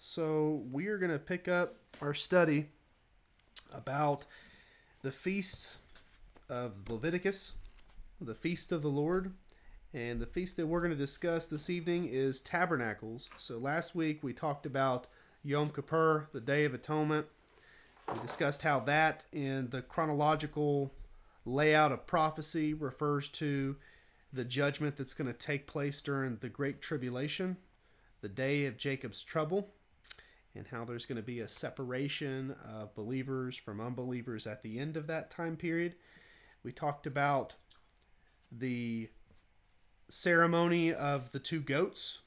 So we are going to pick up our study about the feast of Leviticus, the feast of the Lord, and the feast that we're going to discuss this evening is Tabernacles. So last week we talked about Yom Kippur, the Day of Atonement. We discussed how that, in the chronological layout of prophecy, refers to the judgment that's going to take place during the Great Tribulation, the day of Jacob's trouble and how there's going to be a separation of believers from unbelievers at the end of that time period. We talked about the ceremony of the two goats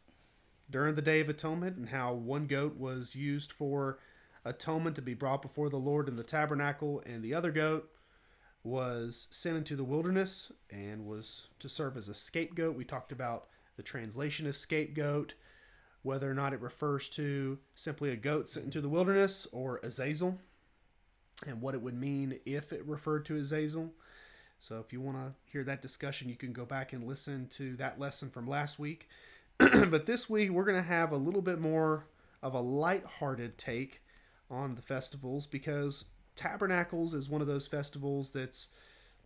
during the Day of Atonement and how one goat was used for atonement to be brought before the Lord in the tabernacle, and the other goat was sent into the wilderness and was to serve as a scapegoat. We talked about the translation of scapegoat whether or not it refers to simply a goat sent into the wilderness or Azazel, and what it would mean if it referred to Azazel. So if you want to hear that discussion, you can go back and listen to that lesson from last week. but this week, we're going to have a little bit more of a light-hearted take on the festivals because Tabernacles is one of those festivals that's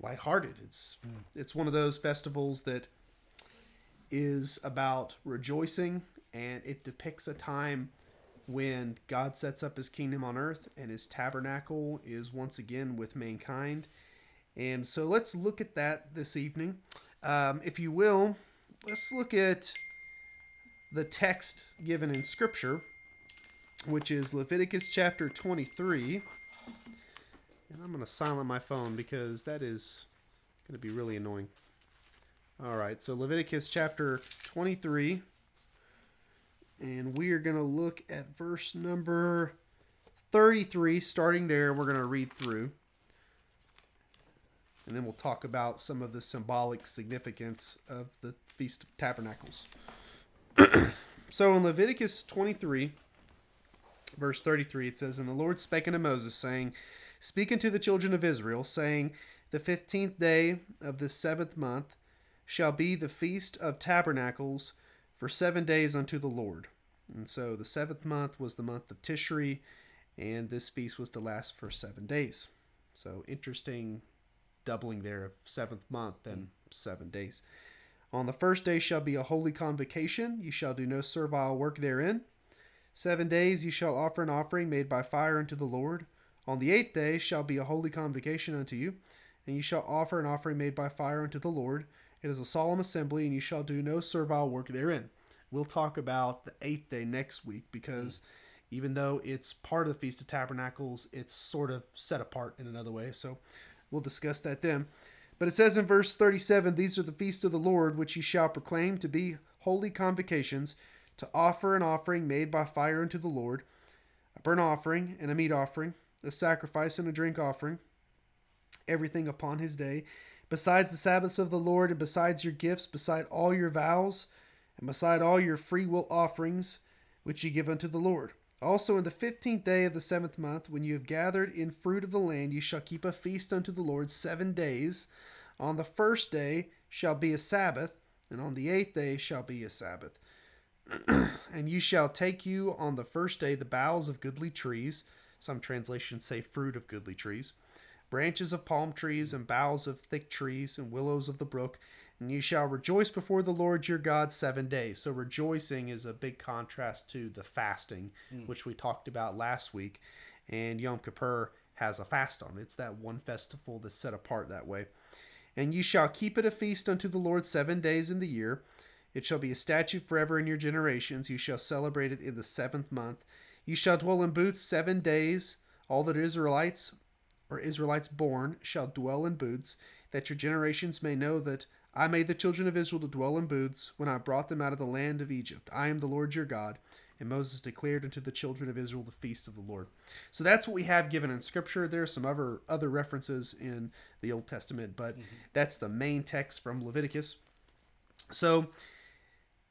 lighthearted. It's mm. it's one of those festivals that is about rejoicing and it depicts a time when God sets up his kingdom on earth and his tabernacle is once again with mankind. And so let's look at that this evening. Um, if you will, let's look at the text given in Scripture, which is Leviticus chapter 23. And I'm going to silence my phone because that is going to be really annoying. All right, so Leviticus chapter 23 and we are going to look at verse number 33, starting there. We're going to read through. And then we'll talk about some of the symbolic significance of the Feast of Tabernacles. so in Leviticus 23, verse 33, it says, And the Lord spake unto Moses, saying, Speak unto the children of Israel, saying, The fifteenth day of the seventh month shall be the Feast of Tabernacles for seven days unto the Lord. And so the seventh month was the month of Tishri, and this feast was to last for seven days. So interesting doubling there of seventh month and seven days. On the first day shall be a holy convocation. You shall do no servile work therein. Seven days you shall offer an offering made by fire unto the Lord. On the eighth day shall be a holy convocation unto you, and you shall offer an offering made by fire unto the Lord. It is a solemn assembly, and you shall do no servile work therein. We'll talk about the eighth day next week because even though it's part of the Feast of Tabernacles, it's sort of set apart in another way. So we'll discuss that then. But it says in verse 37 These are the feasts of the Lord, which ye shall proclaim to be holy convocations, to offer an offering made by fire unto the Lord, a burnt offering and a meat offering, a sacrifice and a drink offering, everything upon his day besides the Sabbaths of the Lord, and besides your gifts, beside all your vows, and beside all your free will offerings which ye give unto the Lord. Also in the fifteenth day of the seventh month, when you have gathered in fruit of the land, ye shall keep a feast unto the Lord seven days. On the first day shall be a Sabbath, and on the eighth day shall be a Sabbath. and you shall take you on the first day the boughs of goodly trees, some translations say fruit of goodly trees, branches of palm trees, and boughs of thick trees, and willows of the brook, and you shall rejoice before the Lord your God seven days. So, rejoicing is a big contrast to the fasting, mm. which we talked about last week. And Yom Kippur has a fast on it. It's that one festival that's set apart that way. And you shall keep it a feast unto the Lord seven days in the year. It shall be a statute forever in your generations. You shall celebrate it in the seventh month. You shall dwell in booths seven days. All that Israelites or Israelites born shall dwell in booths, that your generations may know that I made the children of Israel to dwell in booths when I brought them out of the land of Egypt. I am the Lord your God. And Moses declared unto the children of Israel the feast of the Lord. So that's what we have given in Scripture. There are some other other references in the Old Testament, but mm-hmm. that's the main text from Leviticus. So,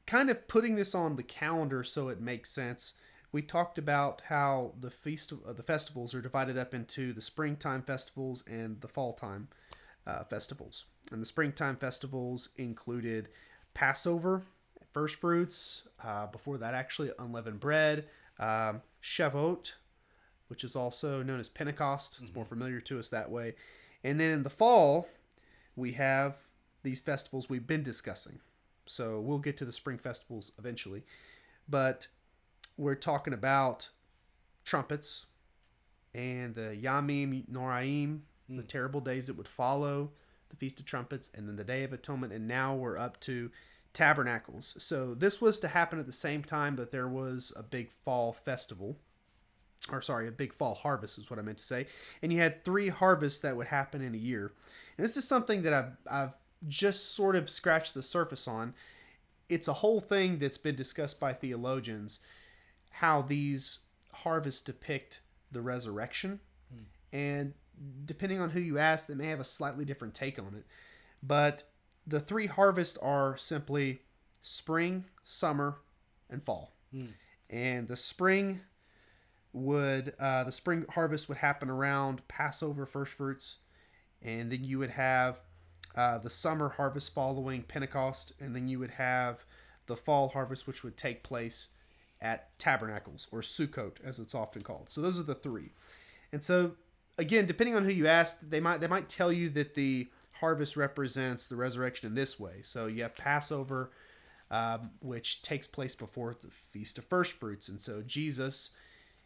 kind of putting this on the calendar so it makes sense. We talked about how the feast uh, the festivals are divided up into the springtime festivals and the fall time uh, festivals. And the springtime festivals included Passover, first fruits, uh, before that, actually, unleavened bread, Um, Shavuot, which is also known as Pentecost. It's more familiar to us that way. And then in the fall, we have these festivals we've been discussing. So we'll get to the spring festivals eventually. But we're talking about trumpets and the Yamim Noraim, the hmm. terrible days that would follow the Feast of Trumpets, and then the Day of Atonement. And now we're up to tabernacles. So this was to happen at the same time that there was a big fall festival. Or sorry, a big fall harvest is what I meant to say. And you had three harvests that would happen in a year. And this is something that I've, I've just sort of scratched the surface on. It's a whole thing that's been discussed by theologians how these harvests depict the resurrection. And depending on who you ask, they may have a slightly different take on it. But the three harvests are simply spring, summer, and fall. And the spring would uh, the spring harvest would happen around Passover, first fruits, and then you would have uh, the summer harvest following Pentecost, and then you would have the fall harvest, which would take place at Tabernacles or Sukkot, as it's often called. So those are the three. And so again, depending on who you ask, they might they might tell you that the harvest represents the resurrection in this way. So you have Passover, um, which takes place before the Feast of First Fruits, and so Jesus,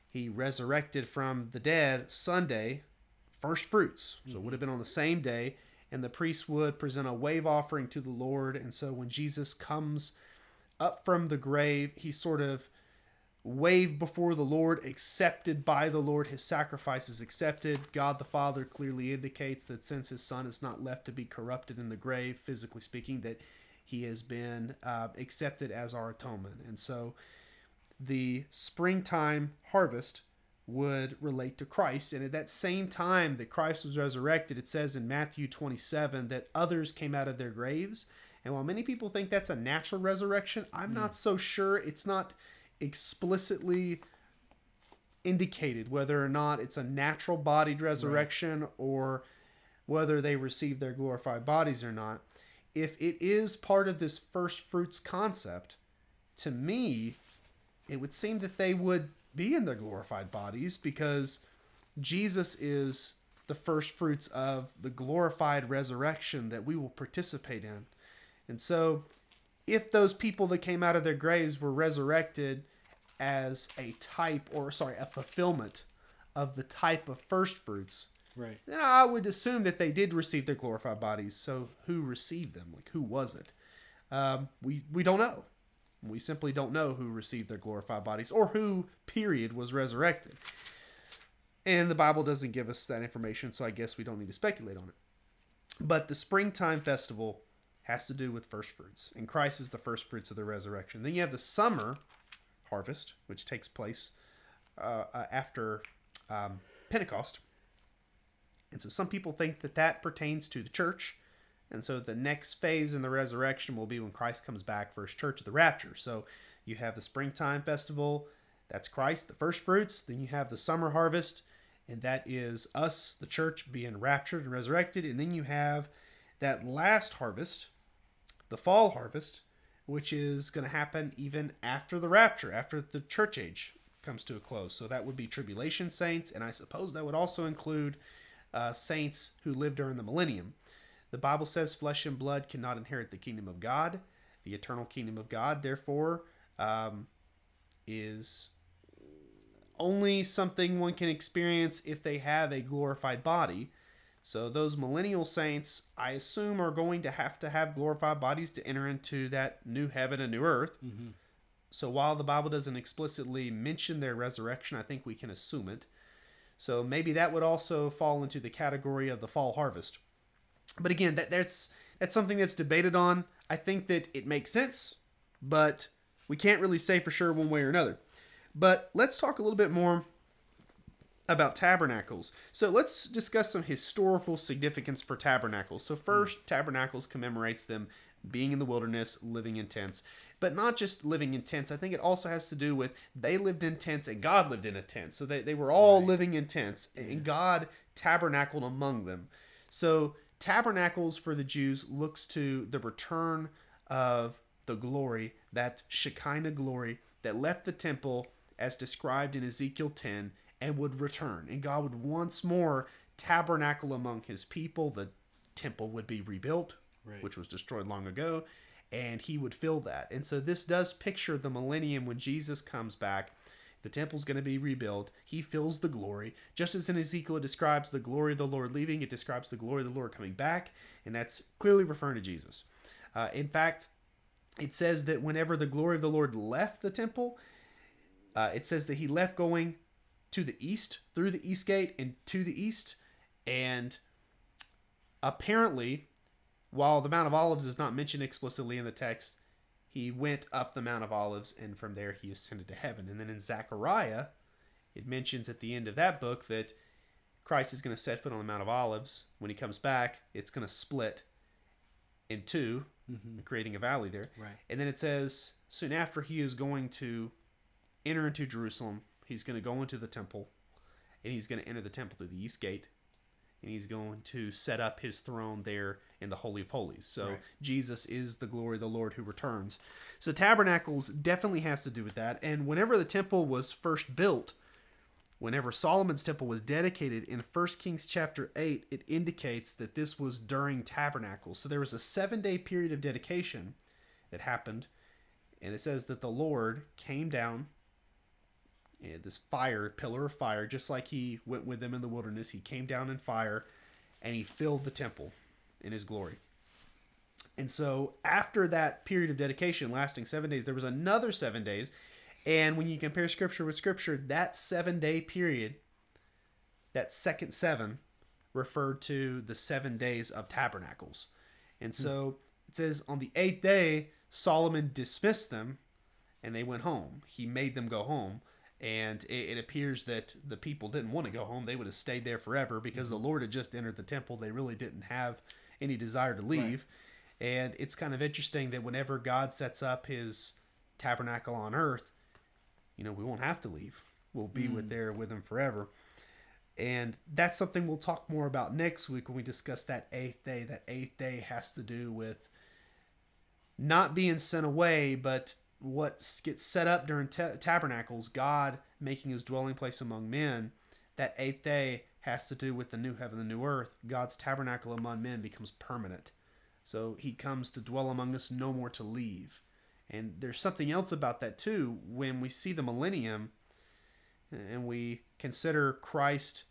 he resurrected from the dead Sunday, first fruits. So it would have been on the same day, and the priest would present a wave offering to the Lord. And so when Jesus comes up from the grave, he sort of waved before the Lord, accepted by the Lord, his sacrifice is accepted. God the Father clearly indicates that since his Son is not left to be corrupted in the grave, physically speaking, that he has been uh, accepted as our atonement. And so the springtime harvest would relate to Christ. And at that same time that Christ was resurrected, it says in Matthew 27 that others came out of their graves. And while many people think that's a natural resurrection, I'm not so sure. It's not explicitly indicated whether or not it's a natural bodied resurrection or whether they receive their glorified bodies or not. If it is part of this first fruits concept, to me, it would seem that they would be in their glorified bodies because Jesus is the first fruits of the glorified resurrection that we will participate in. And so, if those people that came out of their graves were resurrected as a type or sorry, a fulfillment of the type of first fruits, Right. then I would assume that they did receive their glorified bodies. So who received them? Like who was it? Um, we we don't know. We simply don't know who received their glorified bodies or who period was resurrected. And the Bible doesn't give us that information, so I guess we don't need to speculate on it. But the springtime festival has to do with first fruits, and Christ is the first fruits of the resurrection. Then you have the summer harvest, which takes place uh, uh, after um, Pentecost. And so some people think that that pertains to the church. And so the next phase in the resurrection will be when Christ comes back for his church at the rapture. So you have the springtime festival, that's Christ, the first fruits. Then you have the summer harvest, and that is us, the church, being raptured and resurrected. And then you have that last harvest, the fall harvest, which is going to happen even after the rapture, after the church age comes to a close. So that would be tribulation saints, and I suppose that would also include uh, saints who lived during the millennium. The Bible says flesh and blood cannot inherit the kingdom of God, the eternal kingdom of God, therefore, um, is only something one can experience if they have a glorified body. So those millennial saints, I assume, are going to have to have glorified bodies to enter into that new heaven and new earth. Mm-hmm. So while the Bible doesn't explicitly mention their resurrection, I think we can assume it. So maybe that would also fall into the category of the fall harvest. But again, that that's that's something that's debated on. I think that it makes sense, but we can't really say for sure one way or another. But let's talk a little bit more about tabernacles. So let's discuss some historical significance for tabernacles. So first, hmm. tabernacles commemorates them being in the wilderness, living in tents. But not just living in tents. I think it also has to do with they lived in tents and God lived in a tent. So they, they were all living in tents and God tabernacled among them. So tabernacles for the Jews looks to the return of the glory, that Shekinah glory that left the temple as described in Ezekiel 10 and would return. And God would once more tabernacle among his people. The temple would be rebuilt, Right. which was destroyed long ago, and he would fill that. And so this does picture the millennium when Jesus comes back. The temple's going to be rebuilt. He fills the glory. Just as in Ezekiel it describes the glory of the Lord leaving, it describes the glory of the Lord coming back, and that's clearly referring to Jesus. Uh, in fact, it says that whenever the glory of the Lord left the temple, uh, it says that he left going to the east through the east gate and to the east, and apparently, while the Mount of Olives is not mentioned explicitly in the text, he went up the Mount of Olives and from there he ascended to heaven. And then in Zechariah, it mentions at the end of that book that Christ is going to set foot on the Mount of Olives. When he comes back, it's going to split in 2 mm-hmm. creating a valley there. Right. And then it says, soon after he is going to enter into Jerusalem, he's going to go into the temple, and he's going to enter the temple through the east gate, and he's going to set up his throne there in the Holy of Holies. So Right. Jesus is the glory of the Lord who returns. So tabernacles definitely has to do with that. And whenever the temple was first built, whenever Solomon's temple was dedicated in 1 Kings chapter 8, it indicates that this was during tabernacles. So there was a seven day period of dedication that happened. And it says that the Lord came down, and this fire, pillar of fire, just like he went with them in the wilderness, he came down in fire and he filled the temple in his glory. And so after that period of dedication lasting seven days, there was another seven days. And when you compare scripture with scripture, that seven day period, that second seven, referred to the seven days of tabernacles. And so hmm. it says on the eighth day, Solomon dismissed them and they went home. He made them go home. And it, it appears that the people didn't want to go home. They would have stayed there forever because the mm-hmm. Lord had just entered the temple. They really didn't have any desire to leave. And it's kind of interesting that whenever God sets up his tabernacle on earth, you know, we won't have to leave. We'll be with mm. there with him forever. And that's something we'll talk more about next week when we discuss that eighth day. That eighth day has to do with not being sent away, but what gets set up during ta- tabernacles, God making his dwelling place among men. That eighth day has to do with the new heaven, the new earth. God's tabernacle among men becomes permanent. So he comes to dwell among us, no more to leave. And there's something else about that too. When we see the millennium and we consider Christ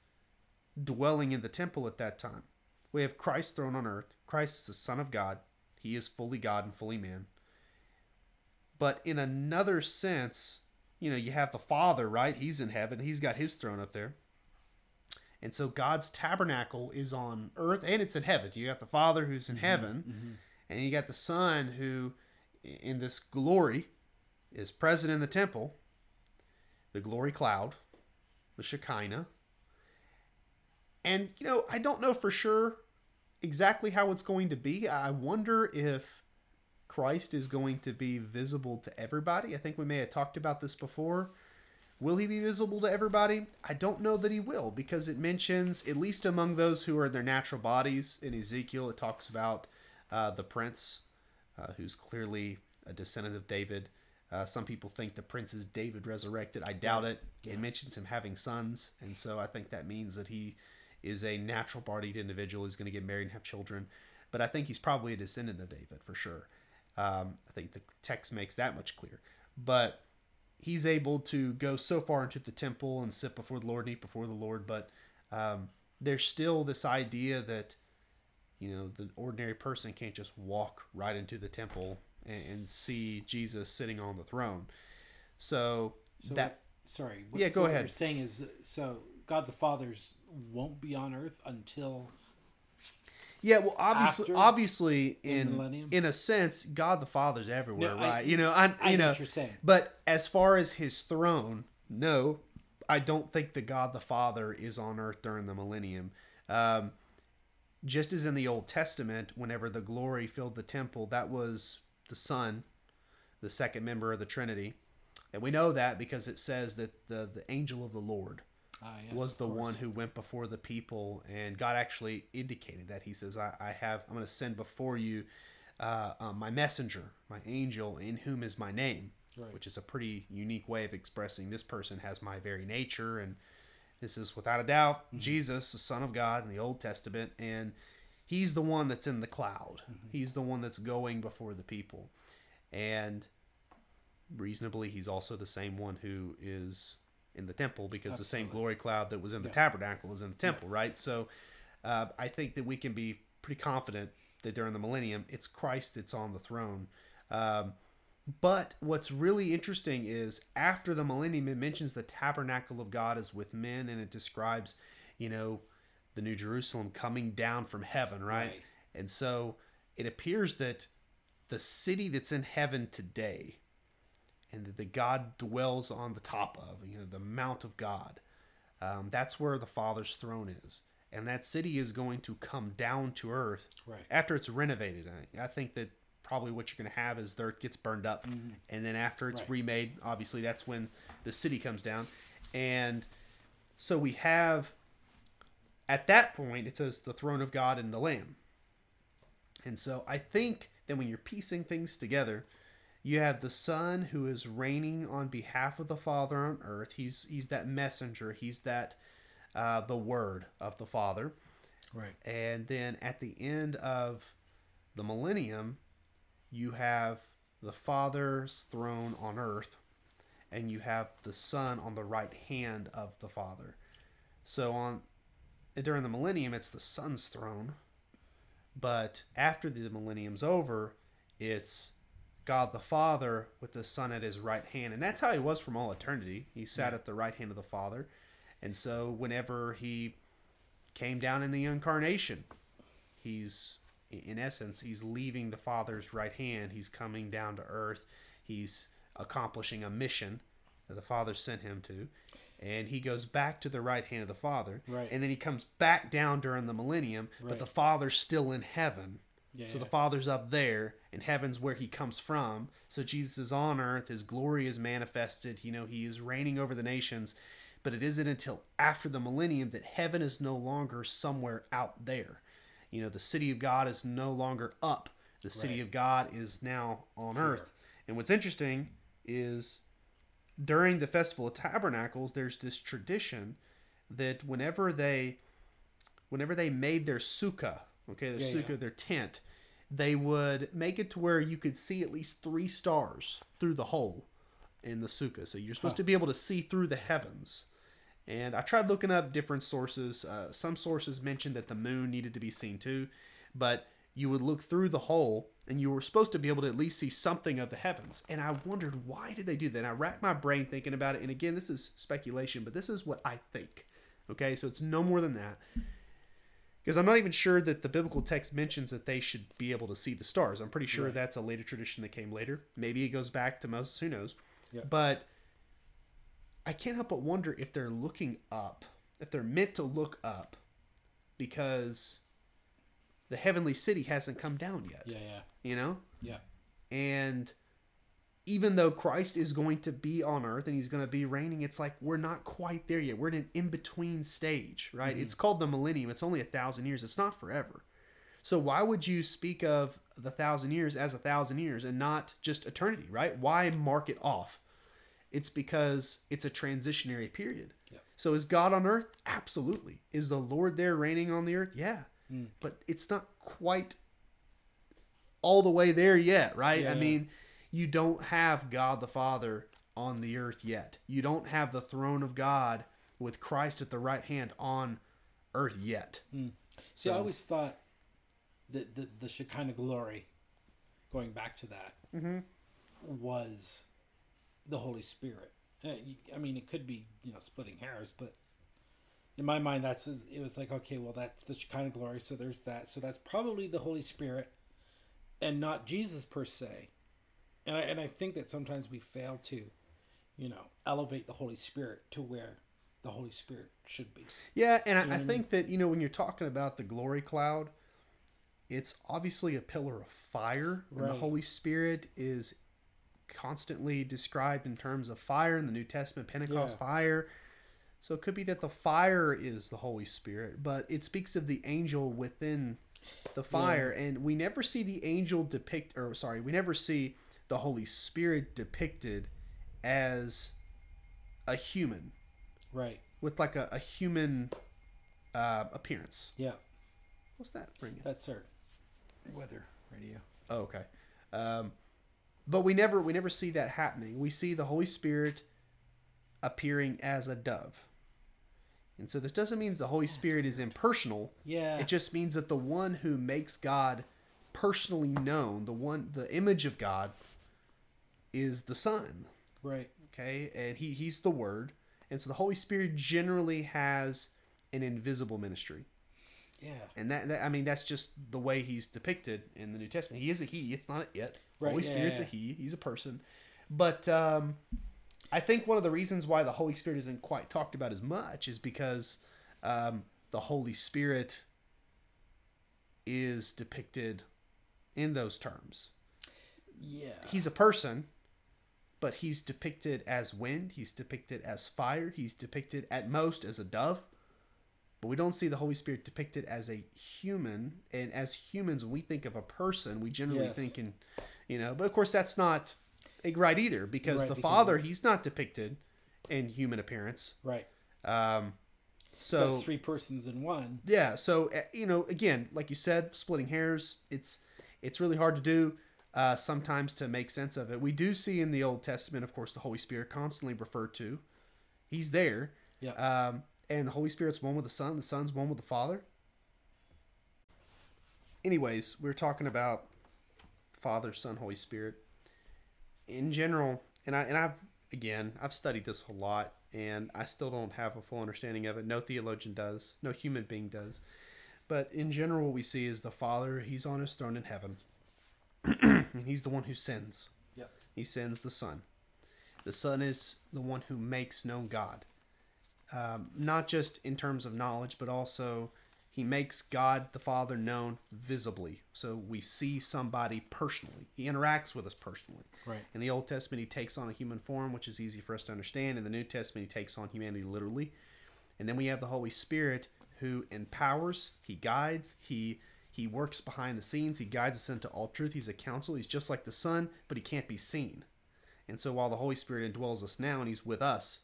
dwelling in the temple at that time, we have Christ throne on earth. Christ is the Son of God. He is fully God and fully man. But in another sense, you know, you have the Father, right? He's in heaven. He's got his throne up there. And so God's tabernacle is on earth and it's in heaven. You got the Father who's in mm-hmm, heaven, mm-hmm. and you got the Son who, in this glory, is present in the temple, the glory cloud, the Shekinah. And, you know, I don't know for sure exactly how it's going to be. I wonder if Christ is going to be visible to everybody. I think we may have talked about this before. Will he be visible to everybody? I don't know that he will because it mentions, at least among those who are in their natural bodies, in Ezekiel, it talks about uh, the prince, uh, who's clearly a descendant of David. Uh, some people think the prince is David resurrected. I doubt it. It mentions him having sons, and so I think that means that he is a natural bodied individual. He's going to get married and have children. But I think he's probably a descendant of David for sure. Um, I think the text makes that much clear. But he's able to go so far into the temple and sit before the Lord and eat before the Lord. But um, there's still this idea that, you know, the ordinary person can't just walk right into the temple and, and see Jesus sitting on the throne. So, So that. what- sorry. what- Yeah, so go what ahead. You're saying is so God the Father's won't be on Earth until Yeah, well, obviously, obviously, in in a sense, God the Father's everywhere, No, I- right? you know, I, I you know know, what you're saying. but as far as His throne, no, I don't think the God the Father is on earth during the millennium. Um, just as in the Old Testament, whenever the glory filled the temple, that was the Son, the second member of the Trinity, and we know that because it says that the the angel of the Lord ah, yes, was the course. one who went before the people, and God actually indicated that. He says, "I, I have, I'm going to send before you uh, uh, my messenger, my angel, in whom is my name." Right. which is a pretty unique way of expressing this person has my very nature. And this is without a doubt Jesus, the Son of God in the Old Testament. And he's the one that's in the cloud, he's the one that's going before the people. And reasonably, he's also the same one who is in the temple because the same glory cloud that was in the Yeah. tabernacle is in the temple, right? So uh, I think that we can be pretty confident that during the millennium, it's Christ that's on the throne. Um, but what's really interesting is after the millennium, it mentions the tabernacle of God is with men, and it describes, you know, the New Jerusalem coming down from heaven, right? Right. And so it appears that the city that's in heaven today, and that the God dwells on the top of, you know, the Mount of God, um, that's where the Father's throne is. And that city is going to come down to earth Right. after it's renovated. I, I think that probably what you're going to have is the earth gets burned up, and then after it's Right. remade, obviously that's when the city comes down, and so we have at that point it says the throne of God and the Lamb, and so I think that when you're piecing things together, you have the Son who is reigning on behalf of the Father on earth. He's he's that messenger. He's that uh, the Word of the Father. Right. And then at the end of the millennium, you have the Father's throne on earth, and you have the Son on the right hand of the Father. So on during the millennium, it's the Son's throne, but after the millennium's over, it's God the Father with the Son at his right hand, and that's how he was from all eternity. He sat at the right hand of the Father, and so whenever he came down in the incarnation. He's, in essence, he's leaving the Father's right hand. He's coming down to earth. He's accomplishing a mission that the Father sent him to. And he goes back to the right hand of the Father. Right. And then he comes back down during the millennium, but the Father's still in heaven. Yeah, so the. Father's up there, and heaven's where he comes from. So Jesus is on earth. His glory is manifested. You know, he is reigning over the nations. But it isn't until after the millennium that heaven is no longer somewhere out there. You know, the city of God is no longer up. The city Right. of God is now on earth. And what's interesting is during the Festival of Tabernacles, there's this tradition that whenever they whenever they made their sukkah, okay, their Yeah, sukkah, yeah. their tent, they would make it to where you could see at least three stars through the hole in the sukkah. So you're supposed to be able to see through the heavens. And I tried looking up different sources. Uh, some sources mentioned that the moon needed to be seen too, but you would look through the hole and you were supposed to be able to at least see something of the heavens. And I wondered why did they do that? And I racked my brain thinking about it. And again, this is speculation, but this is what I think. Okay, so it's no more than that. Because I'm not even sure that the biblical text mentions that they should be able to see the stars. I'm pretty sure Right. that's a later tradition that came later. Maybe it goes back to Moses, who knows. Yeah. But I can't help but wonder if they're looking up, if they're meant to look up, because the heavenly city hasn't come down yet. Yeah, yeah, You know? yeah. And even though Christ is going to be on earth and he's going to be reigning, it's like we're not quite there yet. We're in an in between stage, right? Mm-hmm. It's called the millennium. It's only a thousand years, it's not forever. So why would you speak of the thousand years as a thousand years and not just eternity, right? Why mark it off? It's because it's a transitionary period. Yeah. So is God on earth? Absolutely. Is the Lord there reigning on the earth? Yeah. Mm. But it's not quite all the way there yet, right? Yeah, I mean, you don't have God the Father on the earth yet. You don't have the throne of God with Christ at the right hand on earth yet. See, I always thought that the, the Shekinah glory, going back to that, Mm-hmm. was the Holy Spirit. Uh, I mean, it could be you know splitting hairs, but in my mind, that's it was like okay, well, that's the Shekinah glory, so there's that, so that's probably the Holy Spirit, and not Jesus per se. And I and I think that sometimes we fail to, you know, elevate the Holy Spirit to where the Holy Spirit should be. Yeah, and I, I I mean? think that, you know, when you're talking about the glory cloud, it's obviously a pillar of fire. And the Holy Spirit is constantly described in terms of fire in the New Testament, Pentecost Yeah. fire. So it could be that the fire is the Holy Spirit, but it speaks of the angel within the fire, and we never see the angel depict, or sorry, we never see the Holy Spirit depicted as a human Right. with like a, a human uh, appearance. Yeah. What's that ringing? That's our weather radio. Oh, okay. Um, but we never we never see that happening. We see the Holy Spirit appearing as a dove. And so this doesn't mean the Holy Spirit is impersonal. Yeah. It just means that the one who makes God personally known, the one the image of God is the Son. right. Okay? And he he's the word. And so the Holy Spirit generally has an invisible ministry. Yeah. And that, that I mean that's just the way he's depicted in the New Testament. He is a he, it's not a it. Right, Holy yeah, Spirit's yeah. a he, he's a person. But um I think one of the reasons why the Holy Spirit isn't quite talked about as much is because um, the Holy Spirit is depicted in those terms. Yeah. He's a person, but he's depicted as wind, he's depicted as fire, he's depicted at most as a dove. But we don't see the Holy Spirit depicted as a human. And as humans, we think of a person, we generally Yes. think in, you know, but of course that's not right either because Right, the because- Father, he's not depicted in human appearance. right. Um, So it's three persons in one. yeah, so uh, you know, again, like you said, splitting hairs, it's it's really hard to do uh, sometimes to make sense of it. We do see in the Old Testament, of course, the Holy Spirit constantly referred to. He's there, Yeah. um, and the Holy Spirit's one with the Son. The Son's one with the Father. Anyways, we are talking about Father, Son, Holy Spirit. In general, and I and I've again I've studied this a lot, and I still don't have a full understanding of it. No theologian does. No human being does. But in general, what we see is the Father. He's on his throne in heaven, and he's the one who sends. Yep. He sends the Son. The Son is the one who makes known God. Um, not just in terms of knowledge, but also he makes God the Father known visibly. So we see somebody personally. He interacts with us personally. Right. In the Old Testament, he takes on a human form, which is easy for us to understand. In the New Testament, he takes on humanity literally. And then we have the Holy Spirit who empowers, he guides, he he works behind the scenes, he guides us into all truth. He's a counsel. He's just like the Son, but he can't be seen. And so while the Holy Spirit indwells us now and he's with us,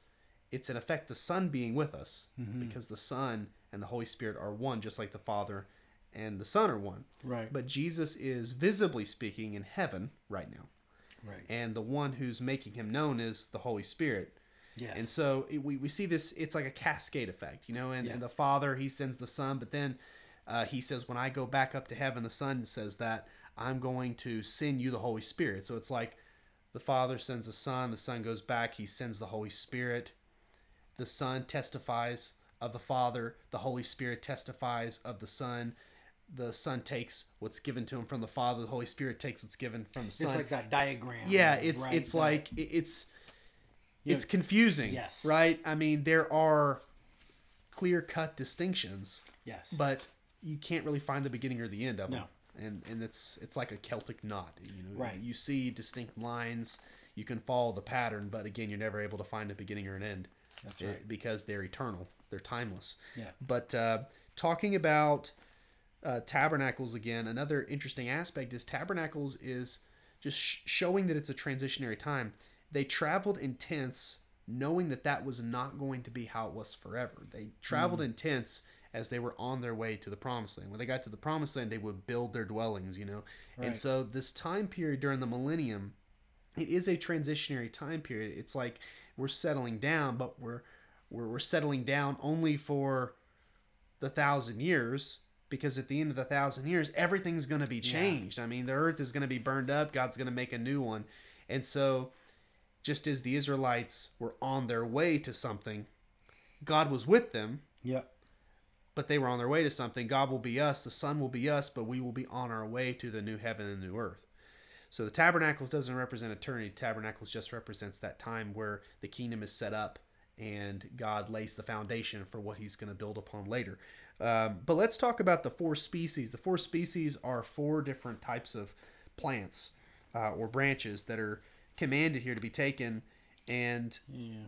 it's in effect the Son being with us mm-hmm. because the Son and the Holy Spirit are one, just like the Father and the Son are one. Right. But Jesus is visibly speaking in heaven right now. Right. And the one who's making him known is the Holy Spirit. Yes. And so it, we, we see this, it's like a cascade effect, you know, and, Yeah. and the Father, he sends the Son, but then uh, he says, when I go back up to heaven, the Son says that I'm going to send you the Holy Spirit. So it's like the Father sends the Son, the Son goes back, he sends the Holy Spirit. The Son testifies of the Father, the Holy Spirit testifies of the Son. The Son takes what's given to him from the Father, the Holy Spirit takes what's given from the Son. it's like that diagram. yeah, it's right, it's like it's it's confusing, yes. right? I mean, there are clear cut distinctions, yes. but you can't really find the beginning or the end of them. No. And and it's it's like a Celtic knot. You know, Right. you see distinct lines, you can follow the pattern, but again, you're never able to find a beginning or an end. That's It- because they're eternal, they're timeless. Yeah. But uh, talking about uh, tabernacles again, another interesting aspect is tabernacles is just sh- showing that it's a transitionary time. They traveled in tents, knowing that that was not going to be how it was forever. They traveled Mm. in tents as they were on their way to the promised land. When they got to the promised land, they would build their dwellings, you know. And so this time period during the millennium, it is a transitionary time period. It's like we're settling down, but we're we're, we're settling down only for the thousand years because at the end of the thousand years everything's going to be changed i mean the earth is going to be burned up god's going to make a new one and so just as the israelites were on their way to something god was with them yeah. But they were on their way to something. God will be us the Son will be us but we will be on our way to the new heaven and new earth. So the tabernacles doesn't represent eternity. Tabernacles just represents that time where the kingdom is set up and god lays the foundation for what he's going to build upon later. Um, but let's talk about the four species. The four species are four different types of plants uh, or branches that are commanded here to be taken and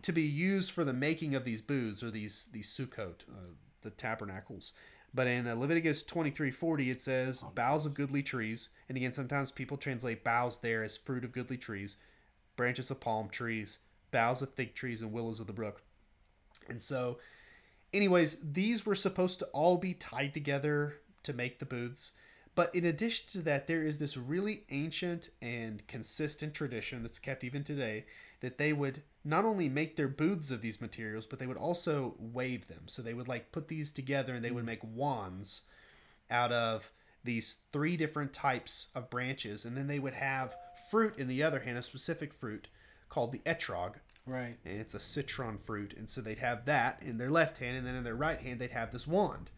to be used for the making of these booths or these these sukkot, uh, the tabernacles. But in uh, Leviticus twenty three forty, it says boughs of goodly trees, and again sometimes people translate boughs there as fruit of goodly trees, branches of palm trees, boughs of fig trees and willows of the brook. And so, anyways, these were supposed to all be tied together to make the booths. But in addition to that, there is this really ancient and consistent tradition that's kept even today that they would not only make their booths of these materials, but they would also wave them. So they would like put these together and they would mm. make wands out of these three different types of branches. And then they would have fruit in the other hand, a specific fruit called the etrog. Right. And it's a citron fruit. And so they'd have that in their left hand, and then in their right hand, they'd have this wand.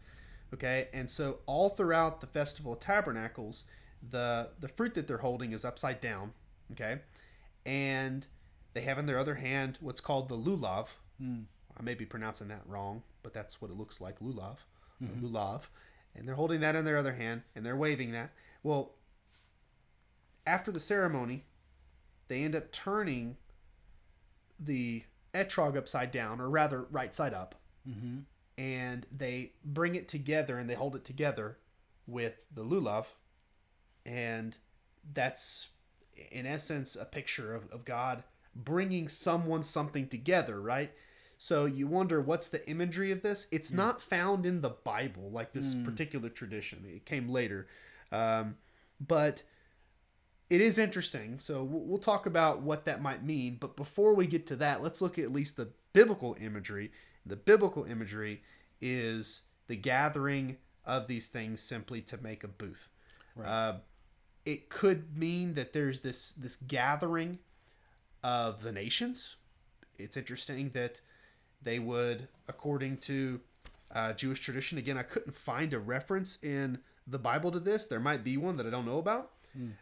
Okay. And so all throughout the Festival of Tabernacles, the, the fruit that they're holding is upside down. Okay. And they have in their other hand what's called the lulav. Mm. I may be pronouncing that wrong, but that's what it looks like lulav. Lulav. And they're holding that in their other hand and they're waving that. Well, after the ceremony, they end up turning the etrog upside down, or rather, right side up, Mm-hmm. and they bring it together and they hold it together with the lulav, and that's in essence a picture of, of God bringing someone something together, right? So you wonder what's the imagery of this? It's not found in the Bible, like this particular tradition. It came later, um, but it is interesting. So we'll, we'll talk about what that might mean. But before we get to that, let's look at at least the biblical imagery. The biblical imagery is the gathering of these things simply to make a booth. Right. Uh, it could mean that there's this this gathering of the nations. It's interesting that they would, according to uh, Jewish tradition, again, I couldn't find a reference in the Bible to this. There might be one that I don't know about,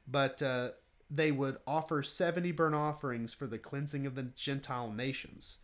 but uh, they would offer 70 burnt offerings for the cleansing of the Gentile nations.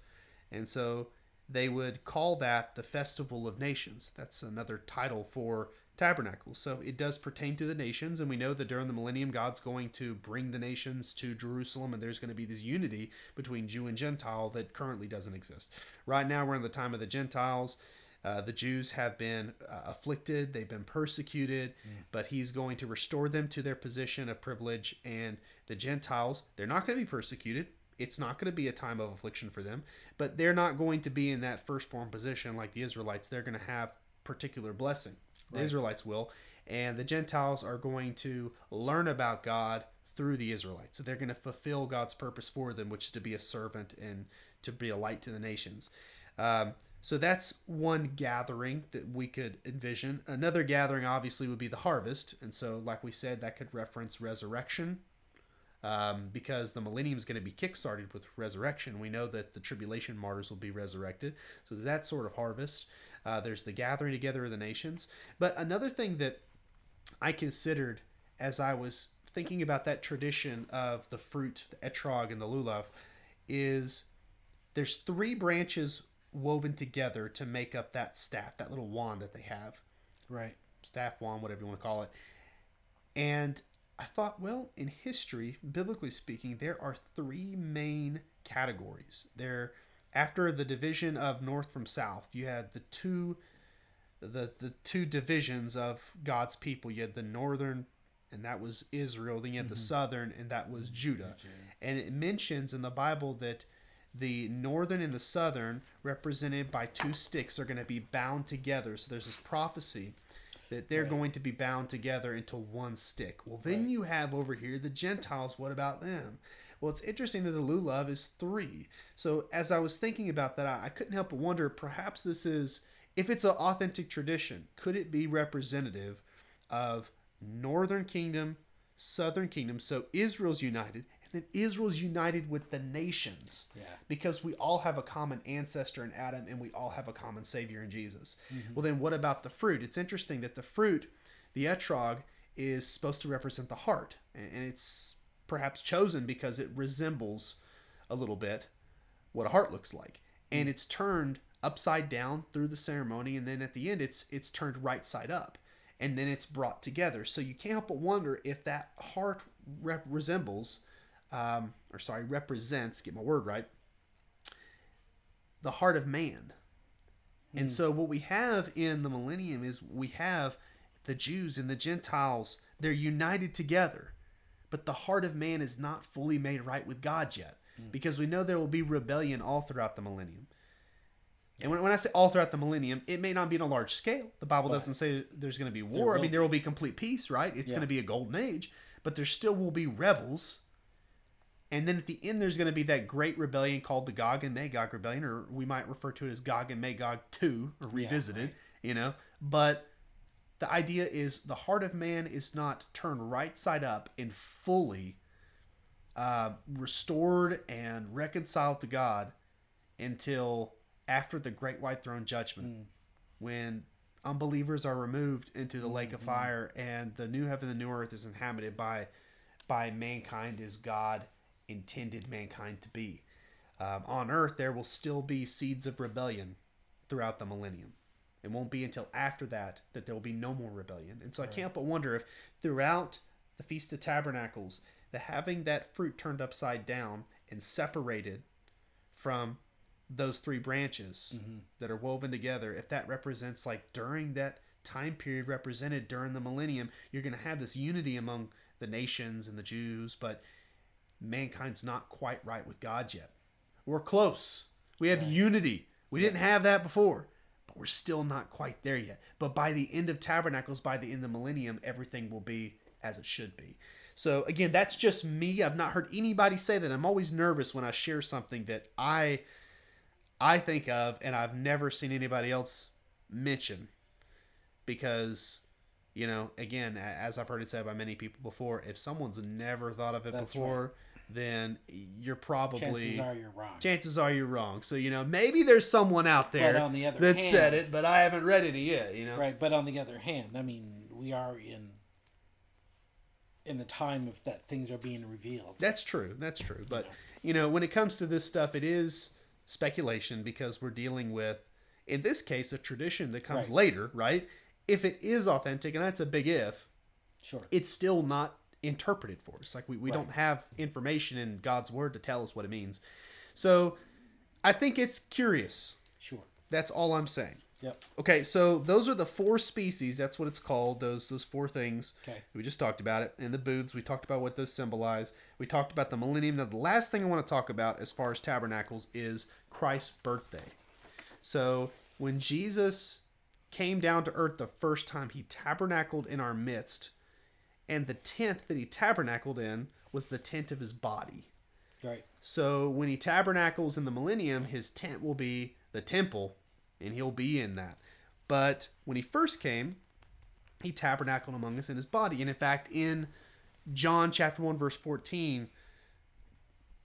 And so they would call that the Festival of Nations. That's another title for tabernacles. So it does pertain to the nations, and we know that during the millennium, God's going to bring the nations to Jerusalem, and there's going to be this unity between Jew and Gentile that currently doesn't exist. Right now, we're in the time of the Gentiles. Uh, the Jews have been uh, afflicted, they've been persecuted, but he's going to restore them to their position of privilege. And the Gentiles, they're not going to be persecuted. It's not going to be a time of affliction for them, but they're not going to be in that firstborn position like the Israelites. They're going to have particular blessing. The Right. Israelites will. And the Gentiles are going to learn about God through the Israelites. So they're going to fulfill God's purpose for them, which is to be a servant and to be a light to the nations. Um, so that's one gathering that we could envision. Another gathering, obviously, would be the harvest. And so, like we said, that could reference resurrection um, because the millennium is going to be kickstarted with resurrection. We know that the tribulation martyrs will be resurrected. So that sort of harvest. Uh, there's the gathering together of the nations. But another thing that I considered as I was thinking about that tradition of the fruit, the etrog, and the lulav, is there's three branches woven together to make up that staff, that little wand that they have Right. staff wand, whatever you want to call it. And I thought, well, in history, biblically speaking, there are three main categories. There, after the division of north from south, you had the two, the the two divisions of God's people. You had the northern, and that was Israel. Then you had the mm-hmm. southern, and that was mm-hmm. Judah. And it mentions in the Bible that the northern and the southern, represented by two sticks, are going to be bound together. So there's this prophecy that they're Right. going to be bound together into one stick. Well, then Right. you have over here the Gentiles. What about them? Well, it's interesting that the lulav is three. So as I was thinking about that, I, I couldn't help but wonder perhaps this is, if it's an authentic tradition, could it be representative of northern kingdom, southern kingdom? So Israel's united, and then Israel's united with the nations Yeah. because we all have a common ancestor in Adam and we all have a common savior in Jesus. Mm-hmm. Well, then what about the fruit? It's interesting that the fruit, the etrog, is supposed to represent the heart, and it's perhaps chosen because it resembles a little bit what a heart looks like, and it's turned upside down through the ceremony, and then at the end, it's it's turned right side up, and then it's brought together. So you can't help but wonder if that heart rep- resembles, um, or sorry, represents. Get my word right the heart of man. And so what we have in the millennium is we have the Jews and the Gentiles, they're united together. But the heart of man is not fully made right with God yet. because we know there will be rebellion all throughout the millennium. And when, when I say all throughout the millennium, it may not be on a large scale. The Bible Right. doesn't say there's going to be war. I mean, there will be complete peace, right? It's Yeah. going to be a golden age, but there still will be rebels. And then at the end, there's going to be that great rebellion called the Gog and Magog rebellion, or we might refer to it as Gog and Magog 2, or revisited, right. you know? But the idea is the heart of man is not turned right side up and fully uh, restored and reconciled to God until after the great white throne judgment when unbelievers are removed into the lake of fire and the new heaven and the new earth is inhabited by by mankind as God intended mankind to be. Um, on earth, there will still be seeds of rebellion throughout the millennium. It won't be until after that that there will be no more rebellion. And so I can't but wonder if throughout the Feast of Tabernacles, the having that fruit turned upside down and separated from those three branches mm-hmm. that are woven together, if that represents like during that time period represented during the millennium, you're going to have this unity among the nations and the Jews, but mankind's not quite right with God yet. We're close. We have unity. We didn't have that before, but we're still not quite there yet. But by the end of Tabernacles, by the end of the millennium, everything will be as it should be. So again, that's just me. I've not heard anybody say that. I'm always nervous when I share something that I I think of and I've never seen anybody else mention because you know, again, as I've heard it said by many people before, if someone's never thought of it That's before, then you're probably Chances are you're wrong. chances are you're wrong. So you know, maybe there's someone out there the that said it, but I haven't read it yet. You know, Right, but on the other hand, I mean, we are in in the time of that things are being revealed. That's true. That's true. But you know, when it comes to this stuff, it is speculation because we're dealing with, in this case, a tradition that comes Right. later, right? If it is authentic, and that's a big if, Sure. it's still not interpreted for us. Like we, we Right. don't have information in God's word to tell us what it means. So I think it's curious. Sure. That's all I'm saying. Yep. Okay, so those are the four species. That's what it's called. Those those four things. Okay. We just talked about it. And the booths, we talked about what those symbolize. We talked about the millennium. Now, the last thing I want to talk about as far as tabernacles is Christ's birthday. So, when Jesus came down to earth the first time, he tabernacled in our midst. And the tent that he tabernacled in was the tent of his body. Right. So when he tabernacles in the millennium, his tent will be the temple, and he'll be in that. But when he first came, he tabernacled among us in his body. And in fact, in John chapter 1, verse 14,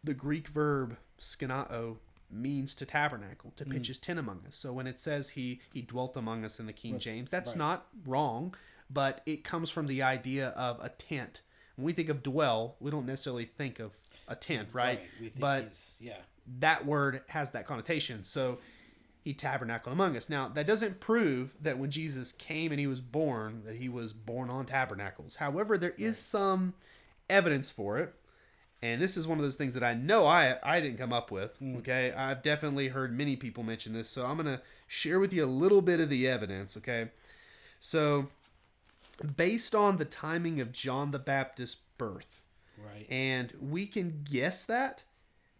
the Greek verb skenao means to tabernacle, to pitch mm. his tent among us. So when it says he he dwelt among us in the King James, that's right. not wrong, but it comes from the idea of a tent. When we think of dwell, we don't necessarily think of a tent, right? We think but yeah. that word has that connotation. So he tabernacled among us. Now, that doesn't prove that when Jesus came and he was born, that he was born on tabernacles. However, there is some evidence for it. And this is one of those things that I know I, I didn't come up with. Hmm. Okay. I've definitely heard many people mention this. So I'm going to share with you a little bit of the evidence. Okay. So, based on the timing of John the Baptist's birth, Right. and we can guess that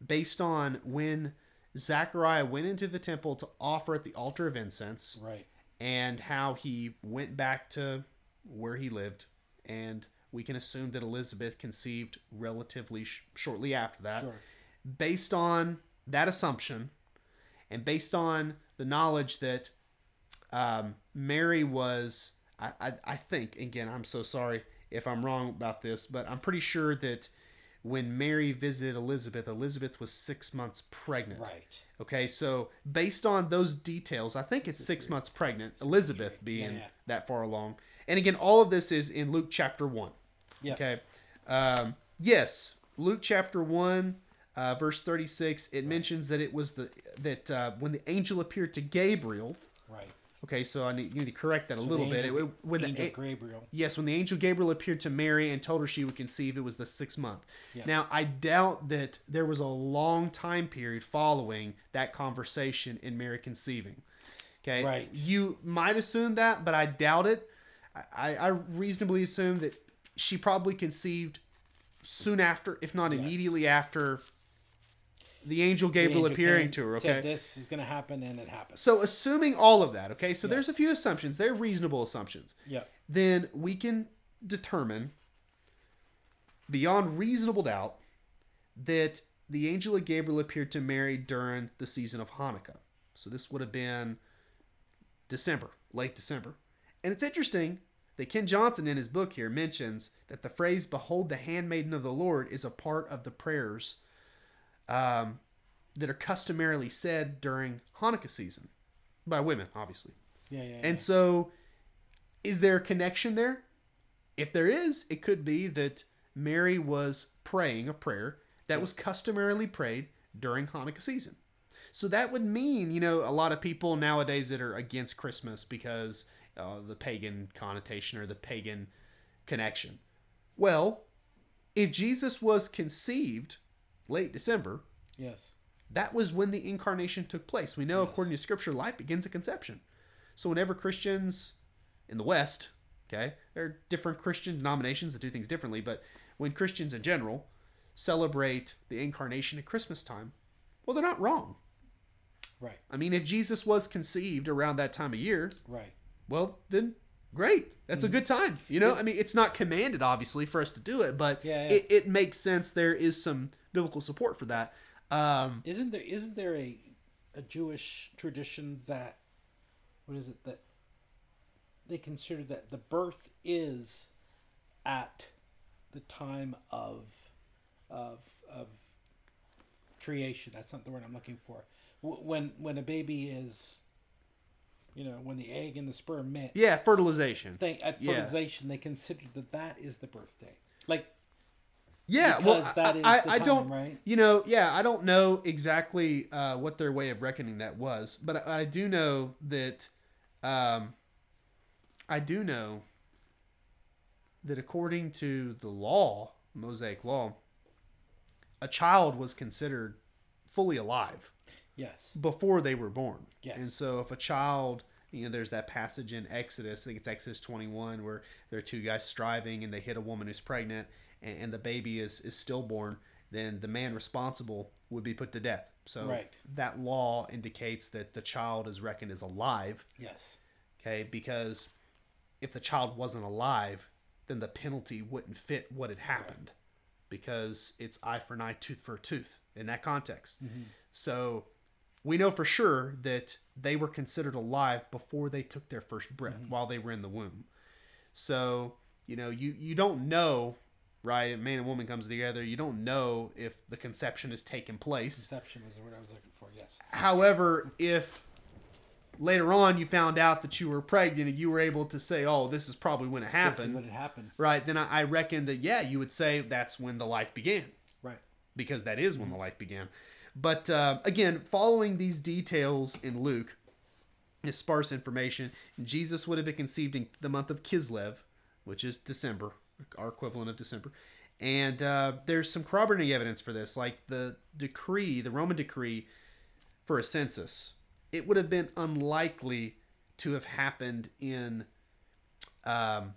based on when Zechariah went into the temple to offer at the altar of incense right. and how he went back to where he lived. And we can assume that Elizabeth conceived relatively sh- shortly after that. Sure. Based on that assumption and based on the knowledge that um, Mary was, I, I, I think, again, I'm so sorry if I'm wrong about this, but I'm pretty sure that when Mary visited Elizabeth, Elizabeth was six months pregnant. Right. Okay, so based on those details, I think it's six months pregnant, Elizabeth being Yeah. that far along. And again, all of this is in Luke chapter 1. Yeah. Okay. Um, yes, Luke chapter 1, uh, verse 36, it mentions that it was the that uh, when the angel appeared to Gabriel. Right. Okay, so I need, you need to correct that a The little bit. angel- It- when the angel a- Gabriel. Yes, when the angel Gabriel appeared to Mary and told her she would conceive, it was the sixth month. Now, I doubt that there was a long time period following that conversation in Mary conceiving. Okay, Right. You might assume that, but I doubt it. I, I reasonably assume that she probably conceived soon after, if not Yes. immediately after the angel The Gabriel angel appearing came, to her. said Okay, this is going to happen, and it happens. so assuming all of that. Okay, so there's a few assumptions. They're reasonable assumptions. Yeah. Then we can determine beyond reasonable doubt that the angel of Gabriel appeared to Mary during the season of Hanukkah. So this would have been December, late December. And it's interesting that Ken Johnson in his book here mentions that the phrase "Behold the handmaiden of the Lord" is a part of the prayers um, that are customarily said during Hanukkah season by women, obviously. Yeah, yeah. And so, is there a connection there? If there is, it could be that Mary was praying a prayer that was customarily prayed during Hanukkah season. So that would mean, you know, a lot of people nowadays that are against Christmas because uh, the pagan connotation or the pagan connection. Well, if Jesus was conceived late December, yes. that was when the incarnation took place. We know, Yes. according to Scripture, life begins at conception. So whenever Christians in the West, okay, there are different Christian denominations that do things differently, but when Christians in general celebrate the incarnation at Christmas time, well, they're not wrong. Right. I mean, if Jesus was conceived around that time of year, Right. well, then great. That's a mm-hmm. good time. You know, I mean, it's not commanded, obviously, for us to do it, but Yeah, yeah. It, it makes sense. There is some biblical support for that. Um, Isn't there isn't there a a Jewish tradition that what is it that they consider that the birth is at the time of of of creation. That's not the word I'm looking for. When when a baby is, you know, when the egg and the sperm met, yeah, fertilization. they, at Yeah. fertilization they consider that that is the birthday. Like Yeah, well, that is I, I don't, right? you know, yeah, I don't know exactly uh, what their way of reckoning that was, but I, I do know that, um, I do know that according to the law, Mosaic law, a child was considered fully alive yes, before they were born. Yes. And so if a child, you know, there's that passage in Exodus, I think it's Exodus 21, where there are two guys striving and they hit a woman who's pregnant and, and the baby is, is stillborn, then the man responsible would be put to death. So Right. that law indicates that the child is reckoned as alive, yes, okay? Because if the child wasn't alive, then the penalty wouldn't fit what had happened because it's eye for an eye, tooth for a tooth in that context. Mm-hmm. So we know for sure that they were considered alive before they took their first breath mm-hmm. while they were in the womb. So, you know, you, you don't know, right? A man and woman comes together. You don't know if the conception has taken place. conception was the word I was looking for. Yes. However, if later on you found out that you were pregnant and you were able to say, oh, this is probably when it happened. This is when it happened. right, then I, I reckon that, yeah, you would say that's when the life began Right. because that is when mm-hmm. the life began. But uh, again, following these details in Luke, is sparse information. Jesus would have been conceived in the month of Kislev, which is December, our equivalent of December. And uh, there's some corroborating evidence for this, like the decree, the Roman decree for a census. It would have been unlikely to have happened in um,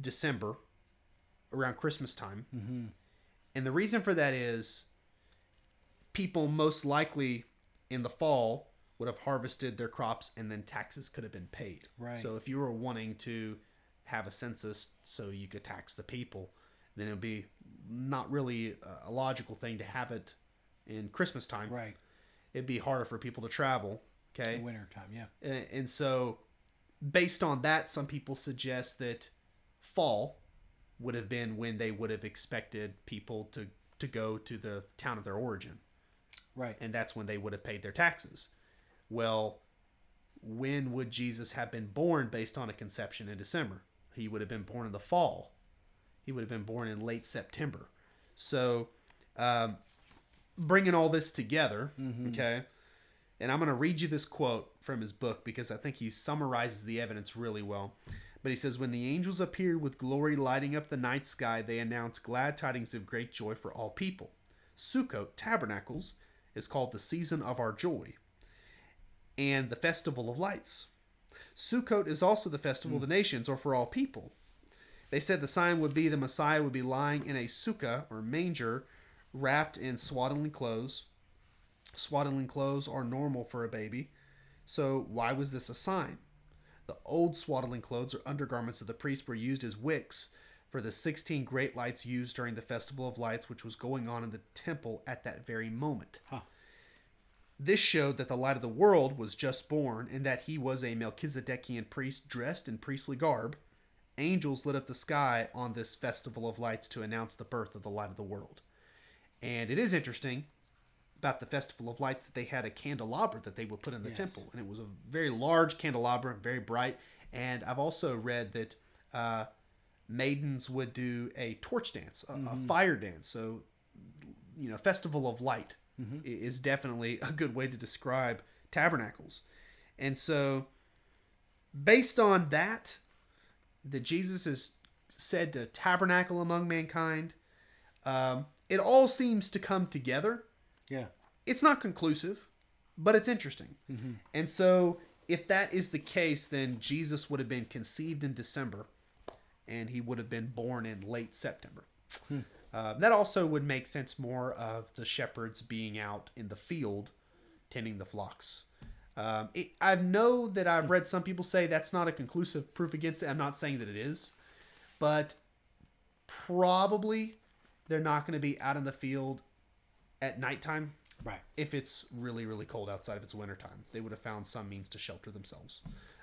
December, around Christmas time. Mm-hmm. And the reason for that is people most likely in the fall would have harvested their crops and then taxes could have been paid. Right. So if you were wanting to have a census so you could tax the people, then it would be not really a- logical thing to have it in Christmas time. Right. It'd be harder for people to travel. Okay. In winter time. Yeah. And, and so, based on that, some people suggest that fall would have been when they would have expected people to, to go to the town of their origin. Right. And that's when they would have paid their taxes. Well, when would Jesus have been born based on a conception in December? He would have been born in the fall. He would have been born in late September. So, um, bringing all this together, okay, and I'm going to read you this quote from his book because I think he summarizes the evidence really well. But he says, When the angels appeared with glory lighting up the night sky, they announced glad tidings of great joy for all people. Sukkot, tabernacles, is called the season of our joy and the festival of lights. Sukkot is also the festival of the mm. nations or for all people. They said the sign would be the Messiah would be lying in a sukkah or manger wrapped in swaddling clothes. Swaddling clothes are normal for a baby. So, why was this a sign? The old swaddling clothes or undergarments of the priest were used as wicks for the 16 great lights used during the Festival of Lights, which was going on in the temple at that very moment. Huh. This showed that the light of the world was just born and that he was a Melchizedekian priest dressed in priestly garb. Angels lit up the sky on this Festival of Lights to announce the birth of the light of the world. And it is interesting about the Festival of Lights that they had a candelabra that they would put in the Yes. temple. And it was a very large candelabra, very bright. And I've also read that uh, maidens would do a torch dance, a, a mm-hmm. fire dance. So, you know, Festival of Light mm-hmm. i- is definitely a good way to describe tabernacles. And so, based on that, that Jesus is said to tabernacle among mankind, um, it all seems to come together. Yeah. It's not conclusive, but it's interesting. Mm-hmm. And so, if that is the case, then Jesus would have been conceived in December and he would have been born in late September. Uh, that also would make sense more of the shepherds being out in the field tending the flocks. Um, it, I know that I've read some people say that's not a conclusive proof against it. I'm not saying that it is, but probably they're not going to be out in the field at nighttime Right. if it's really, really cold outside, if it's wintertime. They would have found some means to shelter themselves.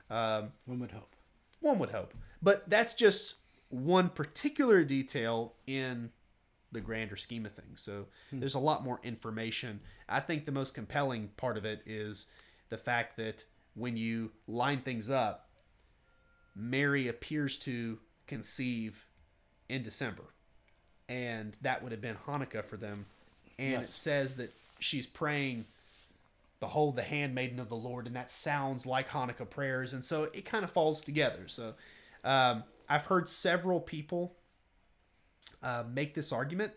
Um, One would hope. One would hope. But that's just one particular detail in the grander scheme of things. So hmm. there's a lot more information. I think the most compelling part of it is the fact that when you line things up, Mary appears to conceive in December. And that would have been Hanukkah for them. And it says that she's praying behold the handmaiden of the lord and that sounds like hanukkah prayers. And so it kind of falls together. So um, i've heard several people uh, make this argument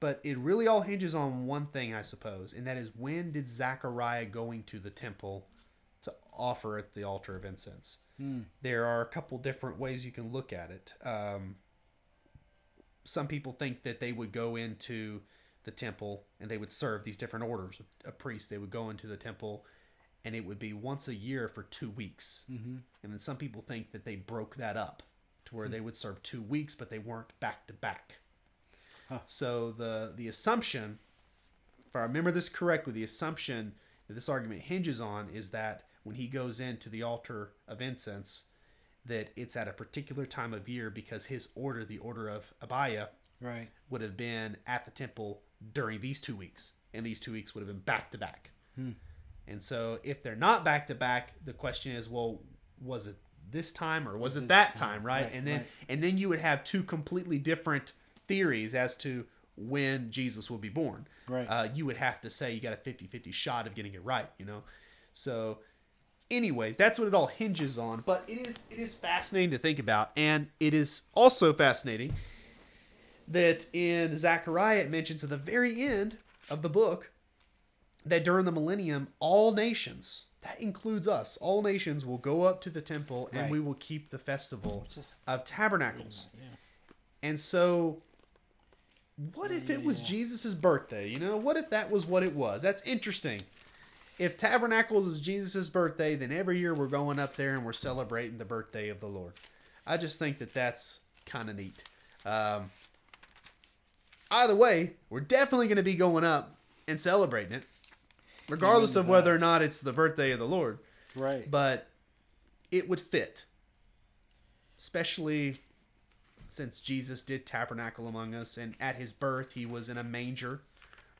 but it really all hinges on one thing i suppose and that is when did zechariah going to the temple to offer at the altar of incense? There are a couple different ways you can look at it. Um, some people think that they would go into the temple and they would serve these different orders a priest. They would go into the temple and it would be once a year for two weeks. Mm-hmm. And then some people think that they broke that up to where they would serve two weeks, but they weren't back to back. Huh. So the the assumption, if I remember this correctly, the assumption that this argument hinges on is that when he goes into the altar of incense, that it's at a particular time of year because his order, the order of Abaya, Right. would have been at the temple during these two weeks, and these two weeks would have been back to back. And so, if they're not back to back, the question is, well, was it this time or was it that time? time, right? Right, And then, right. and then you would have two completely different theories as to when Jesus will be born. Right. Uh, you would have to say you got a 50-50 shot of getting it right, you know. So, anyways, that's what it all hinges on. But it is it is fascinating to think about, and it is also fascinating that in Zechariah it mentions at the very end of the book that during the millennium, all nations, that includes us, all nations will go up to the temple and Right. we will keep the festival of tabernacles. Yeah. And so, what if it was Yeah. Jesus' birthday? You know, what if that was what it was? That's interesting. If Tabernacles is Jesus' birthday, then every year we're going up there and we're celebrating the birthday of the Lord. I just think that that's kind of neat. Um, either way, we're definitely going to be going up and celebrating it, regardless of whether or not it's the birthday of the Lord Right. but it would fit especially since jesus did tabernacle among us and at his birth he was in a manger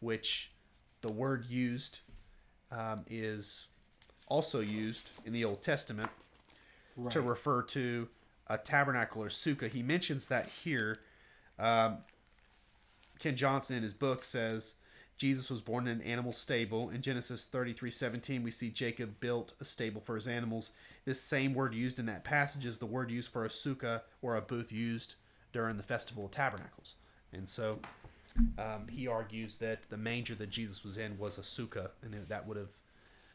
which the word used um, is also used in the old testament right. to refer to a tabernacle or sukkah he mentions that here um, ken johnson in his book says jesus was born in an animal stable in genesis 33 17 we see jacob built a stable for his animals this same word used in that passage is the word used for a sukkah or a booth used during the festival of tabernacles and so um, he argues that the manger that jesus was in was a sukkah and that would have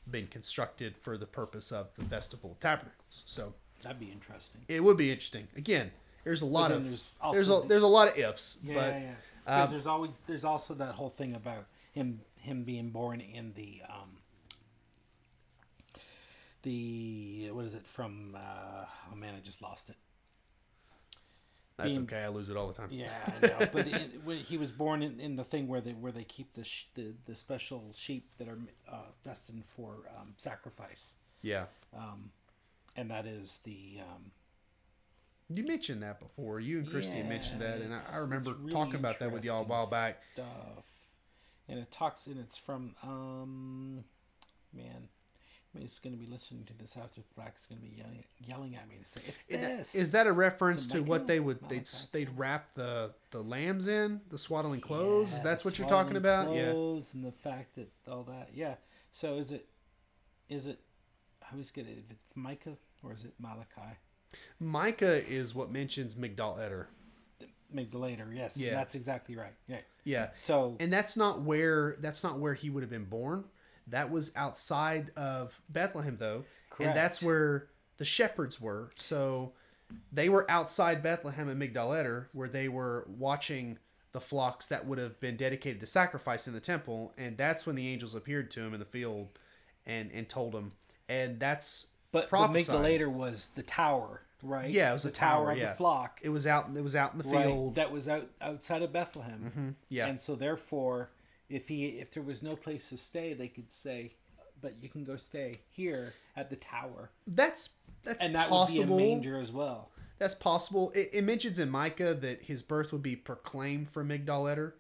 been constructed for the purpose of the festival of tabernacles so That'd be interesting. it would be interesting. Again, there's a lot of there's there's a there's a lot of ifs, Yeah, but yeah. Yeah, there's always there's also that whole thing about him him being born in the um the what is it from uh oh man I just lost it That's being- okay. I lose it all the time. yeah I know but it, when he was born in, in the thing where they where they keep the sh- the, the special sheep that are uh, destined for um, sacrifice Yeah. Um, and that is the um, You mentioned that before. You and Christy had mentioned that, and I, I remember really talking about that with y'all a while back. Stuff, and it talks, and it's from um, man. I mean, it's going to be listening to this after. Is going to be yelling, yelling at me to say it's Is that- this. Is that a reference to what they would they'd they'd wrap the the lambs in the swaddling clothes? Is Yeah, that's what you're talking about? Yeah. Clothes and the fact that all that. Yeah. So is it? Is it? I get it. If it's Micah or is it Malachi? Micah is what mentions Migdal Eder. Migdal Eder. Yes. Yeah. That's exactly right. Yeah. Yeah. So And that's not where that's not where he would have been born. That was outside of Bethlehem though. Correct. And that's where the shepherds were. So they were outside Bethlehem and Migdal Eder where they were watching the flocks that would have been dedicated to sacrifice in the temple and that's when the angels appeared to him in the field and and told him and that's But the prophesied. Migdal Eder was the tower, right? Yeah, it was the a tower, of yeah. the flock. It was out it was out in the right, field. that was out outside of Bethlehem. Mm-hmm, yeah. and so therefore, if he if there was no place to stay, they could say, "But you can go stay here at the tower," That's that's and that possible. would be a manger as well. That's possible. It, it mentions in Micah that his birth would be proclaimed from Migdal Eder.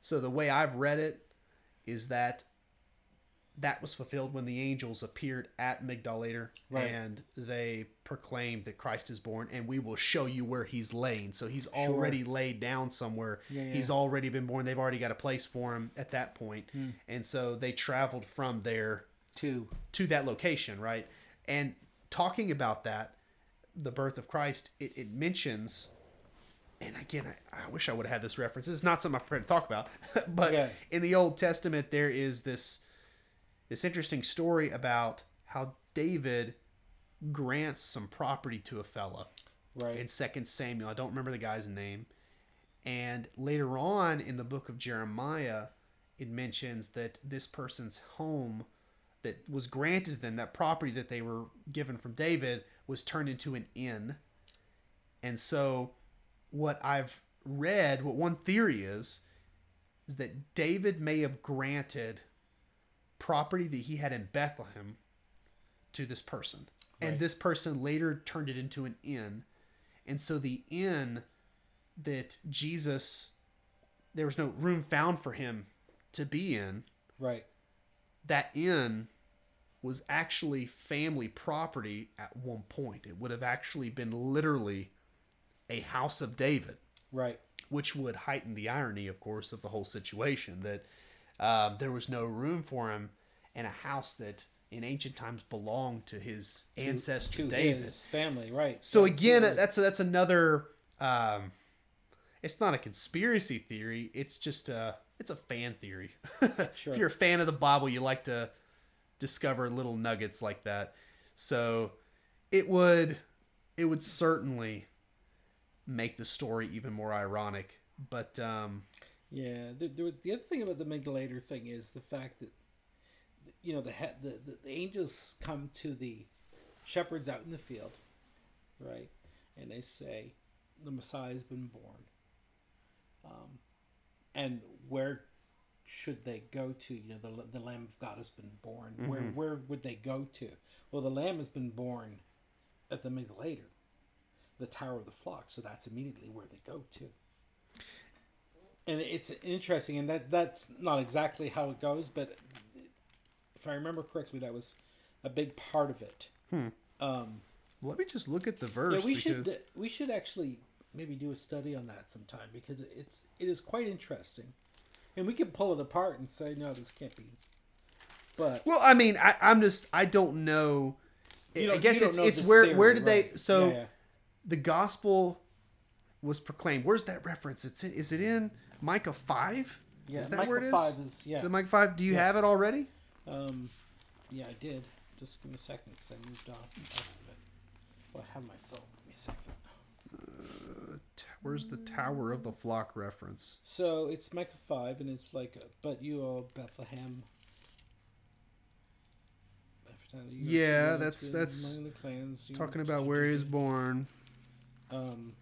So the way I've read it is that that was fulfilled when the angels appeared at Migdal Eder Right. and they proclaimed that Christ is born and we will show you where he's laying. So he's already laid down somewhere. Yeah, yeah. He's already been born. They've already got a place for him at that point. Hmm. And so they traveled from there to to that location, right? And talking about that, the birth of Christ, it, it mentions, and again, I, I wish I would have had this reference. It's not something I'm prepared to talk about, but Okay. in the Old Testament, there is this this interesting story about how David grants some property to a fella Right. in Second Samuel. I don't remember the guy's name. And later on in the book of Jeremiah, it mentions that this person's home that was granted them, that property that they were given from David, was turned into an inn. And so, what I've read, what one theory is, is that David may have granted property that he had in Bethlehem to this person. And this person later turned it into an inn. And so the inn that Jesus, there was no room found for him to be in, right. that inn was actually family property at one point. It would have actually been literally a house of David Right. which would heighten the irony, of course, of the whole situation that um, there was no room for him in a house that in ancient times belonged to his ancestor To David. his family. Right. So Yeah, again, absolutely. that's that's another. Um, it's not a conspiracy theory. It's just a it's a fan theory. Sure. If you're a fan of the Bible, you like to discover little nuggets like that. So it would it would certainly make the story even more ironic. But um, Yeah, the, the, the other thing about the Migdal Eder thing is the fact that, you know, the, he- the, the the angels come to the shepherds out in the field, right, and they say, the Messiah has been born. Um, and where should they go to? You know, the the Lamb of God has been born. Where where would they go to? Well, the Lamb has been born at the Migdal Eder, the Tower of the Flock. So that's immediately where they go to and it's interesting and that that's not exactly how it goes but if i remember correctly that was a big part of it um let me just look at the verse. yeah we because, should we should actually maybe do a study on that sometime because it's it is quite interesting and we could pull it apart and say no this can't be but Well, I mean, I, I'm just I don't know. you I don't- guess don't it's it's where theory, where did they so Yeah, yeah. the gospel was proclaimed. Where's that reference? It's in, is it in Micah five? yeah is that Micah where it is? five is yeah Is it Micah five? Do you have it already? um yeah i did just give me a second because i moved on off of it well i have my phone give me a second t- where's the Tower of the Flock reference? So it's Micah five, and it's like, uh, but you, O Bethlehem. Are Yeah, that's- that's clans. Talking about where he was born. Um,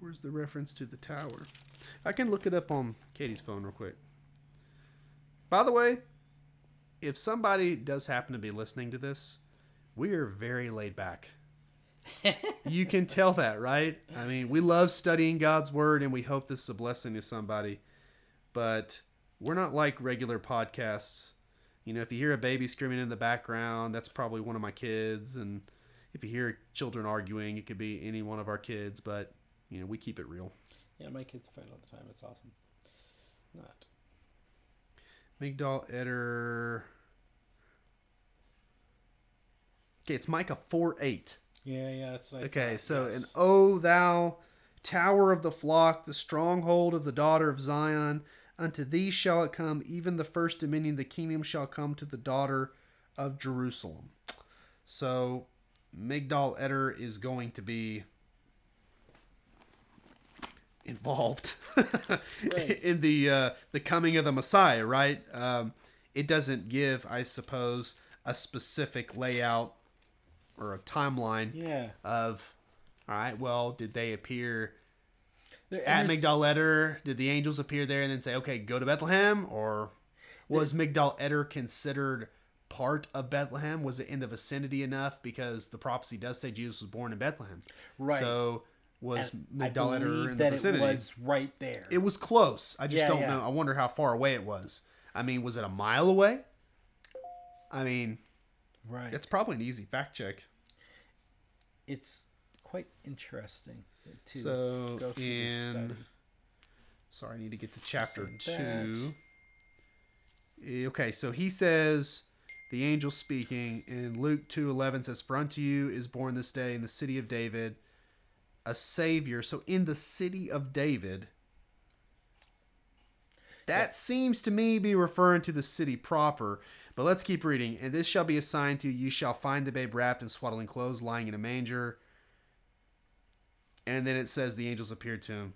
Where's the reference to the tower? I can look it up on Katie's phone real quick. By the way, if somebody does happen to be listening to this, we are very laid back. you can tell that, right? I mean, we love studying God's word and we hope this is a blessing to somebody. But we're not like regular podcasts. You know, if you hear a baby screaming in the background, that's probably one of my kids. And if you hear children arguing, it could be any one of our kids. But, you know, we keep it real. Yeah, my kids fight all the time. It's awesome. Not. Migdal Eder. Okay, it's Micah 4 8. Yeah, yeah, it's like. Okay, that, so, yes. and O thou tower of the flock, the stronghold of the daughter of Zion, unto thee shall it come, even the first dominion, the kingdom shall come to the daughter of Jerusalem. So, Migdal Eder is going to be involved Right. in the uh, the coming of the Messiah, right? Um, it doesn't give, I suppose, a specific layout or a timeline Yeah. of all right well did they appear There- at migdal eder did the angels appear there and then say okay go to bethlehem or was migdal eder considered part of bethlehem was it in the vicinity enough because the prophecy does say jesus was born in bethlehem Right. so was migdal eder in the that vicinity it was right there. it was close i just Yeah, don't yeah. know i wonder how far away it was i mean was it a mile away i mean right. it's probably an easy fact check it's quite interesting to So, go through this in- study. Sorry, I need to get to chapter two. Eh, Okay, so he says the angel speaking in Luke two eleven says, For unto you is born this day in the city of David a savior. So in the city of David, that seems to me be referring to the city proper. But let's keep reading. And this shall be a sign to you: you shall find the babe wrapped in swaddling clothes, lying in a manger. And then it says the angels appeared to him.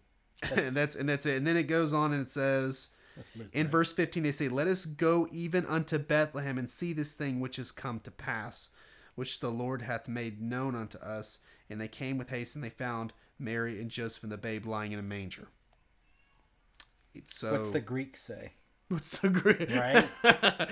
and that's and that's it. And then it goes on and it says Luke, in right? verse 15 they say, "Let us go even unto Bethlehem and see this thing which is come to pass, which the Lord hath made known unto us." And they came with haste and they found Mary and Joseph and the babe lying in a manger. It's so What's the Greek say? what's the Greek? Right?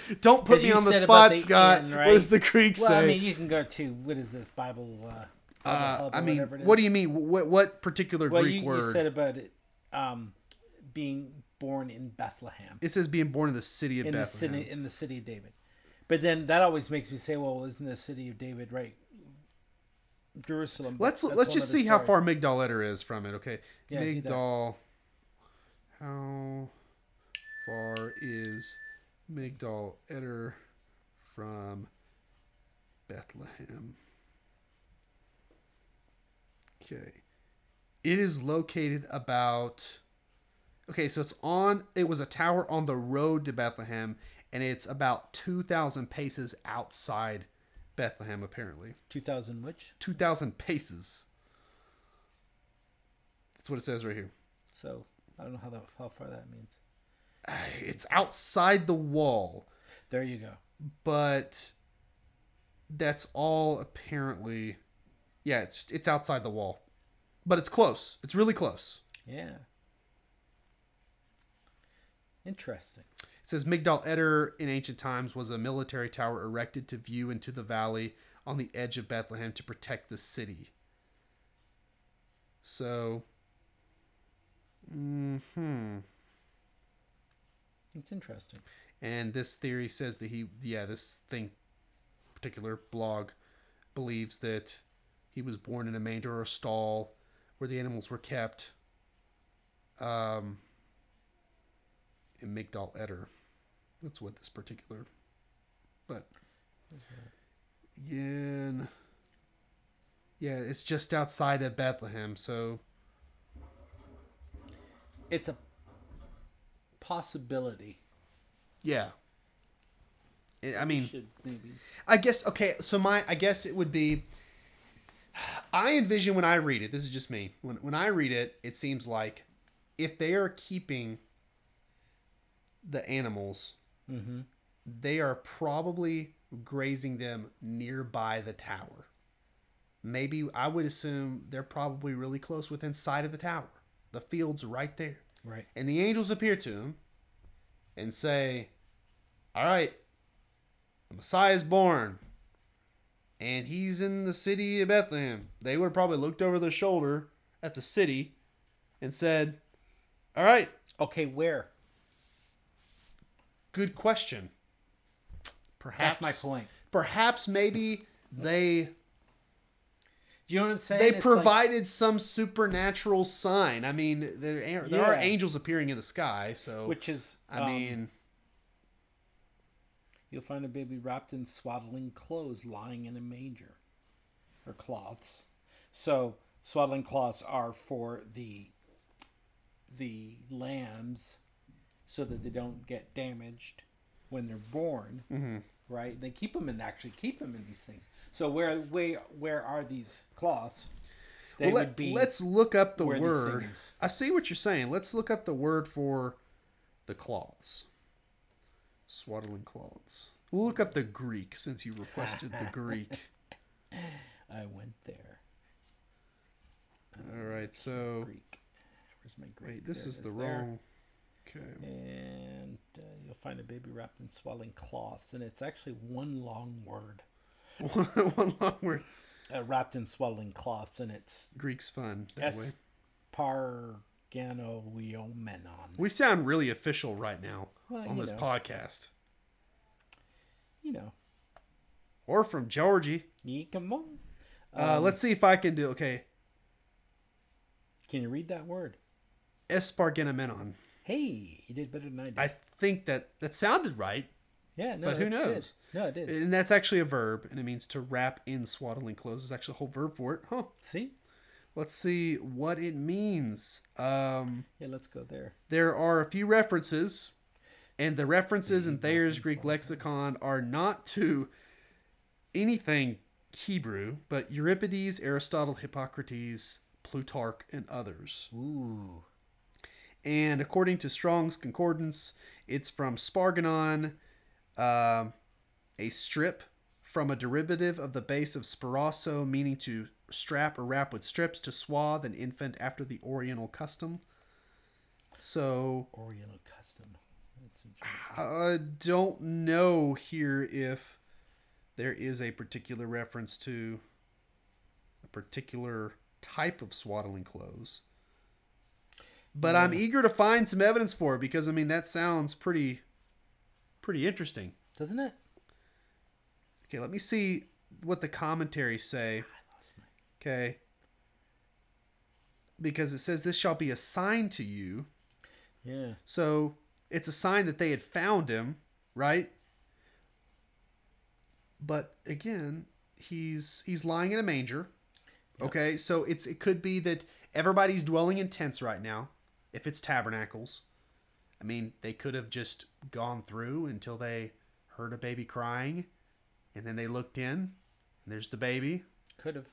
Don't put me on the spot, the Scott. inn, What does the Greek Well, say? I mean, you can go to what is this Bible? Uh, uh, I mean, it do you mean? What what particular Well, Greek you, word? you said about it um, being born in Bethlehem, it says being born in the city of in the Bethlehem. city in the city of David. But then that always makes me say, well, isn't the city of David right? Jerusalem. Let's let's just see how far Migdal Eder is from it. Okay, Yeah. Migdal. How far is Migdal Eder from Bethlehem? Okay, it is located about. Okay, so it's on. It was a tower on the road to Bethlehem, and it's about two thousand paces outside Bethlehem. Apparently, 2000 which? 2,000 paces. That's what it says right here. So I don't know how that how far that means. It's outside the wall, There you go. but that's all apparently. Yeah, it's it's outside the wall, but it's close. It's really close. Yeah. Interesting. It says Migdal Eder in ancient times was a military tower erected to view into the valley on the edge of Bethlehem to protect the city. So, hmm. It's interesting. And this theory says that he, yeah, this thing, particular blog, believes that he was born in a manger or a stall where the animals were kept. Um, Migdal Eder. That's what this particular. But again, yeah, it's just outside of Bethlehem, so It's a possibility. yeah. I- mean, Should. I guess okay. So my I guess it would be I envision when I read it, this is just me. When when I read it, it seems like if they are keeping the animals, Mm-hmm. they are probably grazing them nearby the tower. Maybe I would assume they're probably really close within sight of the tower. The field's right there. Right. And the angels appear to him and say, All right, the Messiah is born. And he's in the city of Bethlehem. They would have probably looked over their shoulder at the city and said, All right, Okay, where? Good question. Perhaps That's my point. Perhaps maybe they you know what I'm saying? they It's like- provided some supernatural sign. I mean, there there are angels appearing in the sky, so which is, I um, mean, you'll find a baby wrapped in swaddling clothes, lying in a manger, or cloths. So swaddling cloths are for the the lambs, so that they don't get damaged when they're born. Mm-hmm. Right? They keep them in actually keep them in these things. So where where where are these cloths? They well, let, be let's look up the word. I see what you're saying. Let's look up the word for the cloths. Swaddling cloths. We'll look up the Greek since you requested the Greek. I went there. All right, so Greek. Where's my Greek? wait, this There is the there. wrong. Okay. And uh, you'll find a baby wrapped in swelling cloths, and it's actually one long word. One long word. Uh, wrapped in swelling cloths, and it's Greek's fun that way. Esparganoiomenon. We sound really official right now Well, on this know. podcast. You know, Or from Georgie. come on. Uh, Um, let's see if I can do okay. Can you read that word? Esparganomenon. Hey, you did better than I did. I think that that sounded right, yeah, no, but who that's good. knows? No, it did. and that's actually a verb, and it means to wrap in swaddling clothes. There's actually a whole verb for it. Huh. See? Let's see what it means. Um, Yeah, let's go there. there are a few references, and the references in Thayer's Greek lexicon are not to anything Hebrew, but Euripides, Aristotle, Hippocrates, Plutarch, and others. Ooh. And according to Strong's Concordance, it's from sparganon, um, a strip from a derivative of the base of sparasso, meaning to strap or wrap with strips to swathe an infant after the Oriental custom. So Oriental custom. I don't know here if there is a particular reference to a particular type of swaddling clothes. But I'm eager to find some evidence for it because I mean that sounds pretty pretty interesting. Doesn't it? Okay, let me see what the commentaries say. Okay. Because it says this shall be a sign to you. Yeah. So it's a sign that they had found him, right? But again, he's he's lying in a manger. Okay, so it's it could be that everybody's dwelling in tents right now. If it's tabernacles, I mean, they could have just gone through until they heard a baby crying, and then they looked in, and there's the baby. Could have.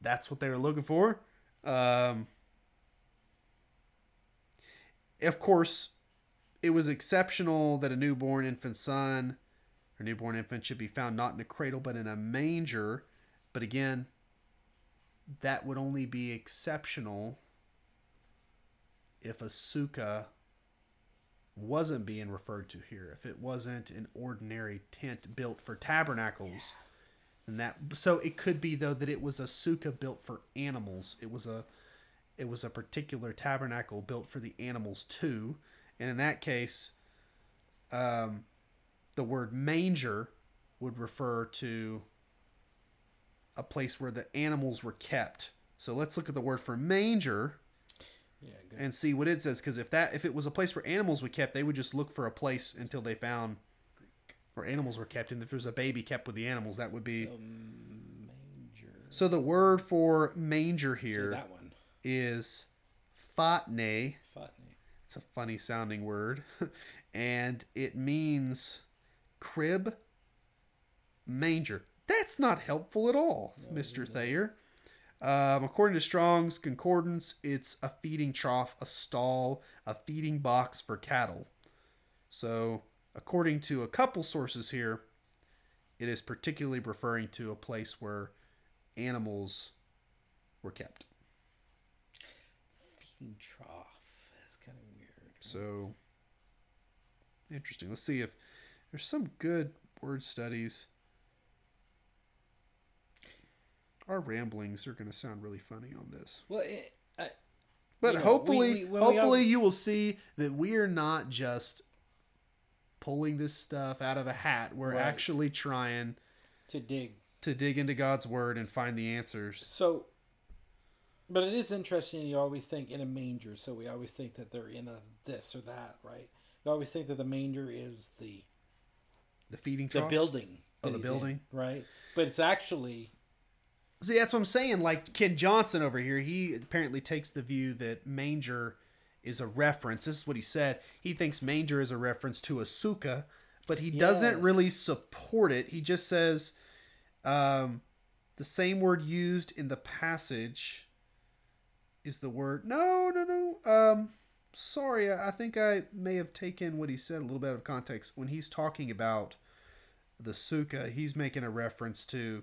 That's what they were looking for. Um, of course, it was exceptional that a newborn infant son or newborn infant should be found not in a cradle but in a manger. But again, that would only be exceptional if a sukkah wasn't being referred to here. If it wasn't an ordinary tent built for tabernacles. And that so it could be though that it was a sukkah built for animals. It was a it was a particular tabernacle built for the animals too. And in that case, um, the word manger would refer to a place where the animals were kept. So let's look at the word for manger Yeah, good. and see what it says. Because if that if it was a place where animals were kept, they would just look for a place until they found where animals were kept. And if there's a baby kept with the animals, that would be. Um, manger. So the word for manger here that one. is fatne. It's a funny sounding word. and it means crib, manger. That's not helpful at all, Mr. Thayer. Um, according to Strong's Concordance, it's a feeding trough, a stall, a feeding box for cattle. So, according to a couple sources here, it is particularly referring to a place where animals were kept. Feeding trough. That's kind of weird. So, interesting. Let's see if there's some good word studies. Our ramblings are going to sound really funny on this. Well, it, I, But You know, hopefully, we- we- hopefully all- you will see that we are not just pulling this stuff out of a hat. We're Right. actually trying to dig. to dig into God's word and find the answers. So, but it is interesting. You always think in a manger, so we always think that they're in a this or that, right? You always think that the manger is the The feeding the building. Oh, the he's in, building. right? But it's actually See, that's what I'm saying. Like Ken Johnson over here, he apparently takes the view that manger is a reference. This is what he said. He thinks manger is a reference to a sukkah, but he doesn't really support it. He just says um, the same word used in the passage is the word. No, no, no. Um, sorry, I I think I may have taken what he said a little bit out of context. When he's talking about the Sukkah, he's making a reference to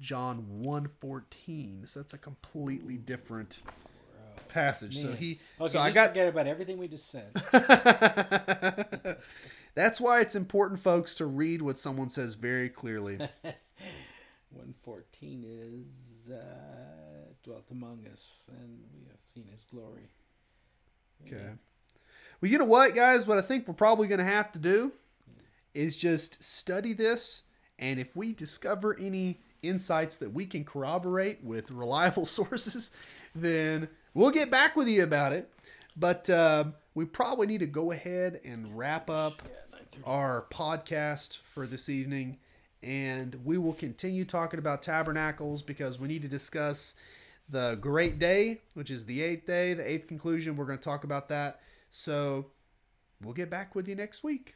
John 1:14. So that's a completely different passage. So he okay. so I got forget about everything we just said. That's why it's important folks to read what someone says very clearly. One fourteen is uh, dwelt among us, and we have seen his glory. Okay. Well, you know what, guys? What I think we're probably going to have to do is just study this, and if we discover any insights that we can corroborate with reliable sources, then we'll get back with you about it. But um, we probably need to go ahead and wrap up our podcast for this evening. And we will continue talking about tabernacles because we need to discuss the great day, which is the eighth day, the eighth conclusion. We're going to talk about that. So we'll get back with you next week.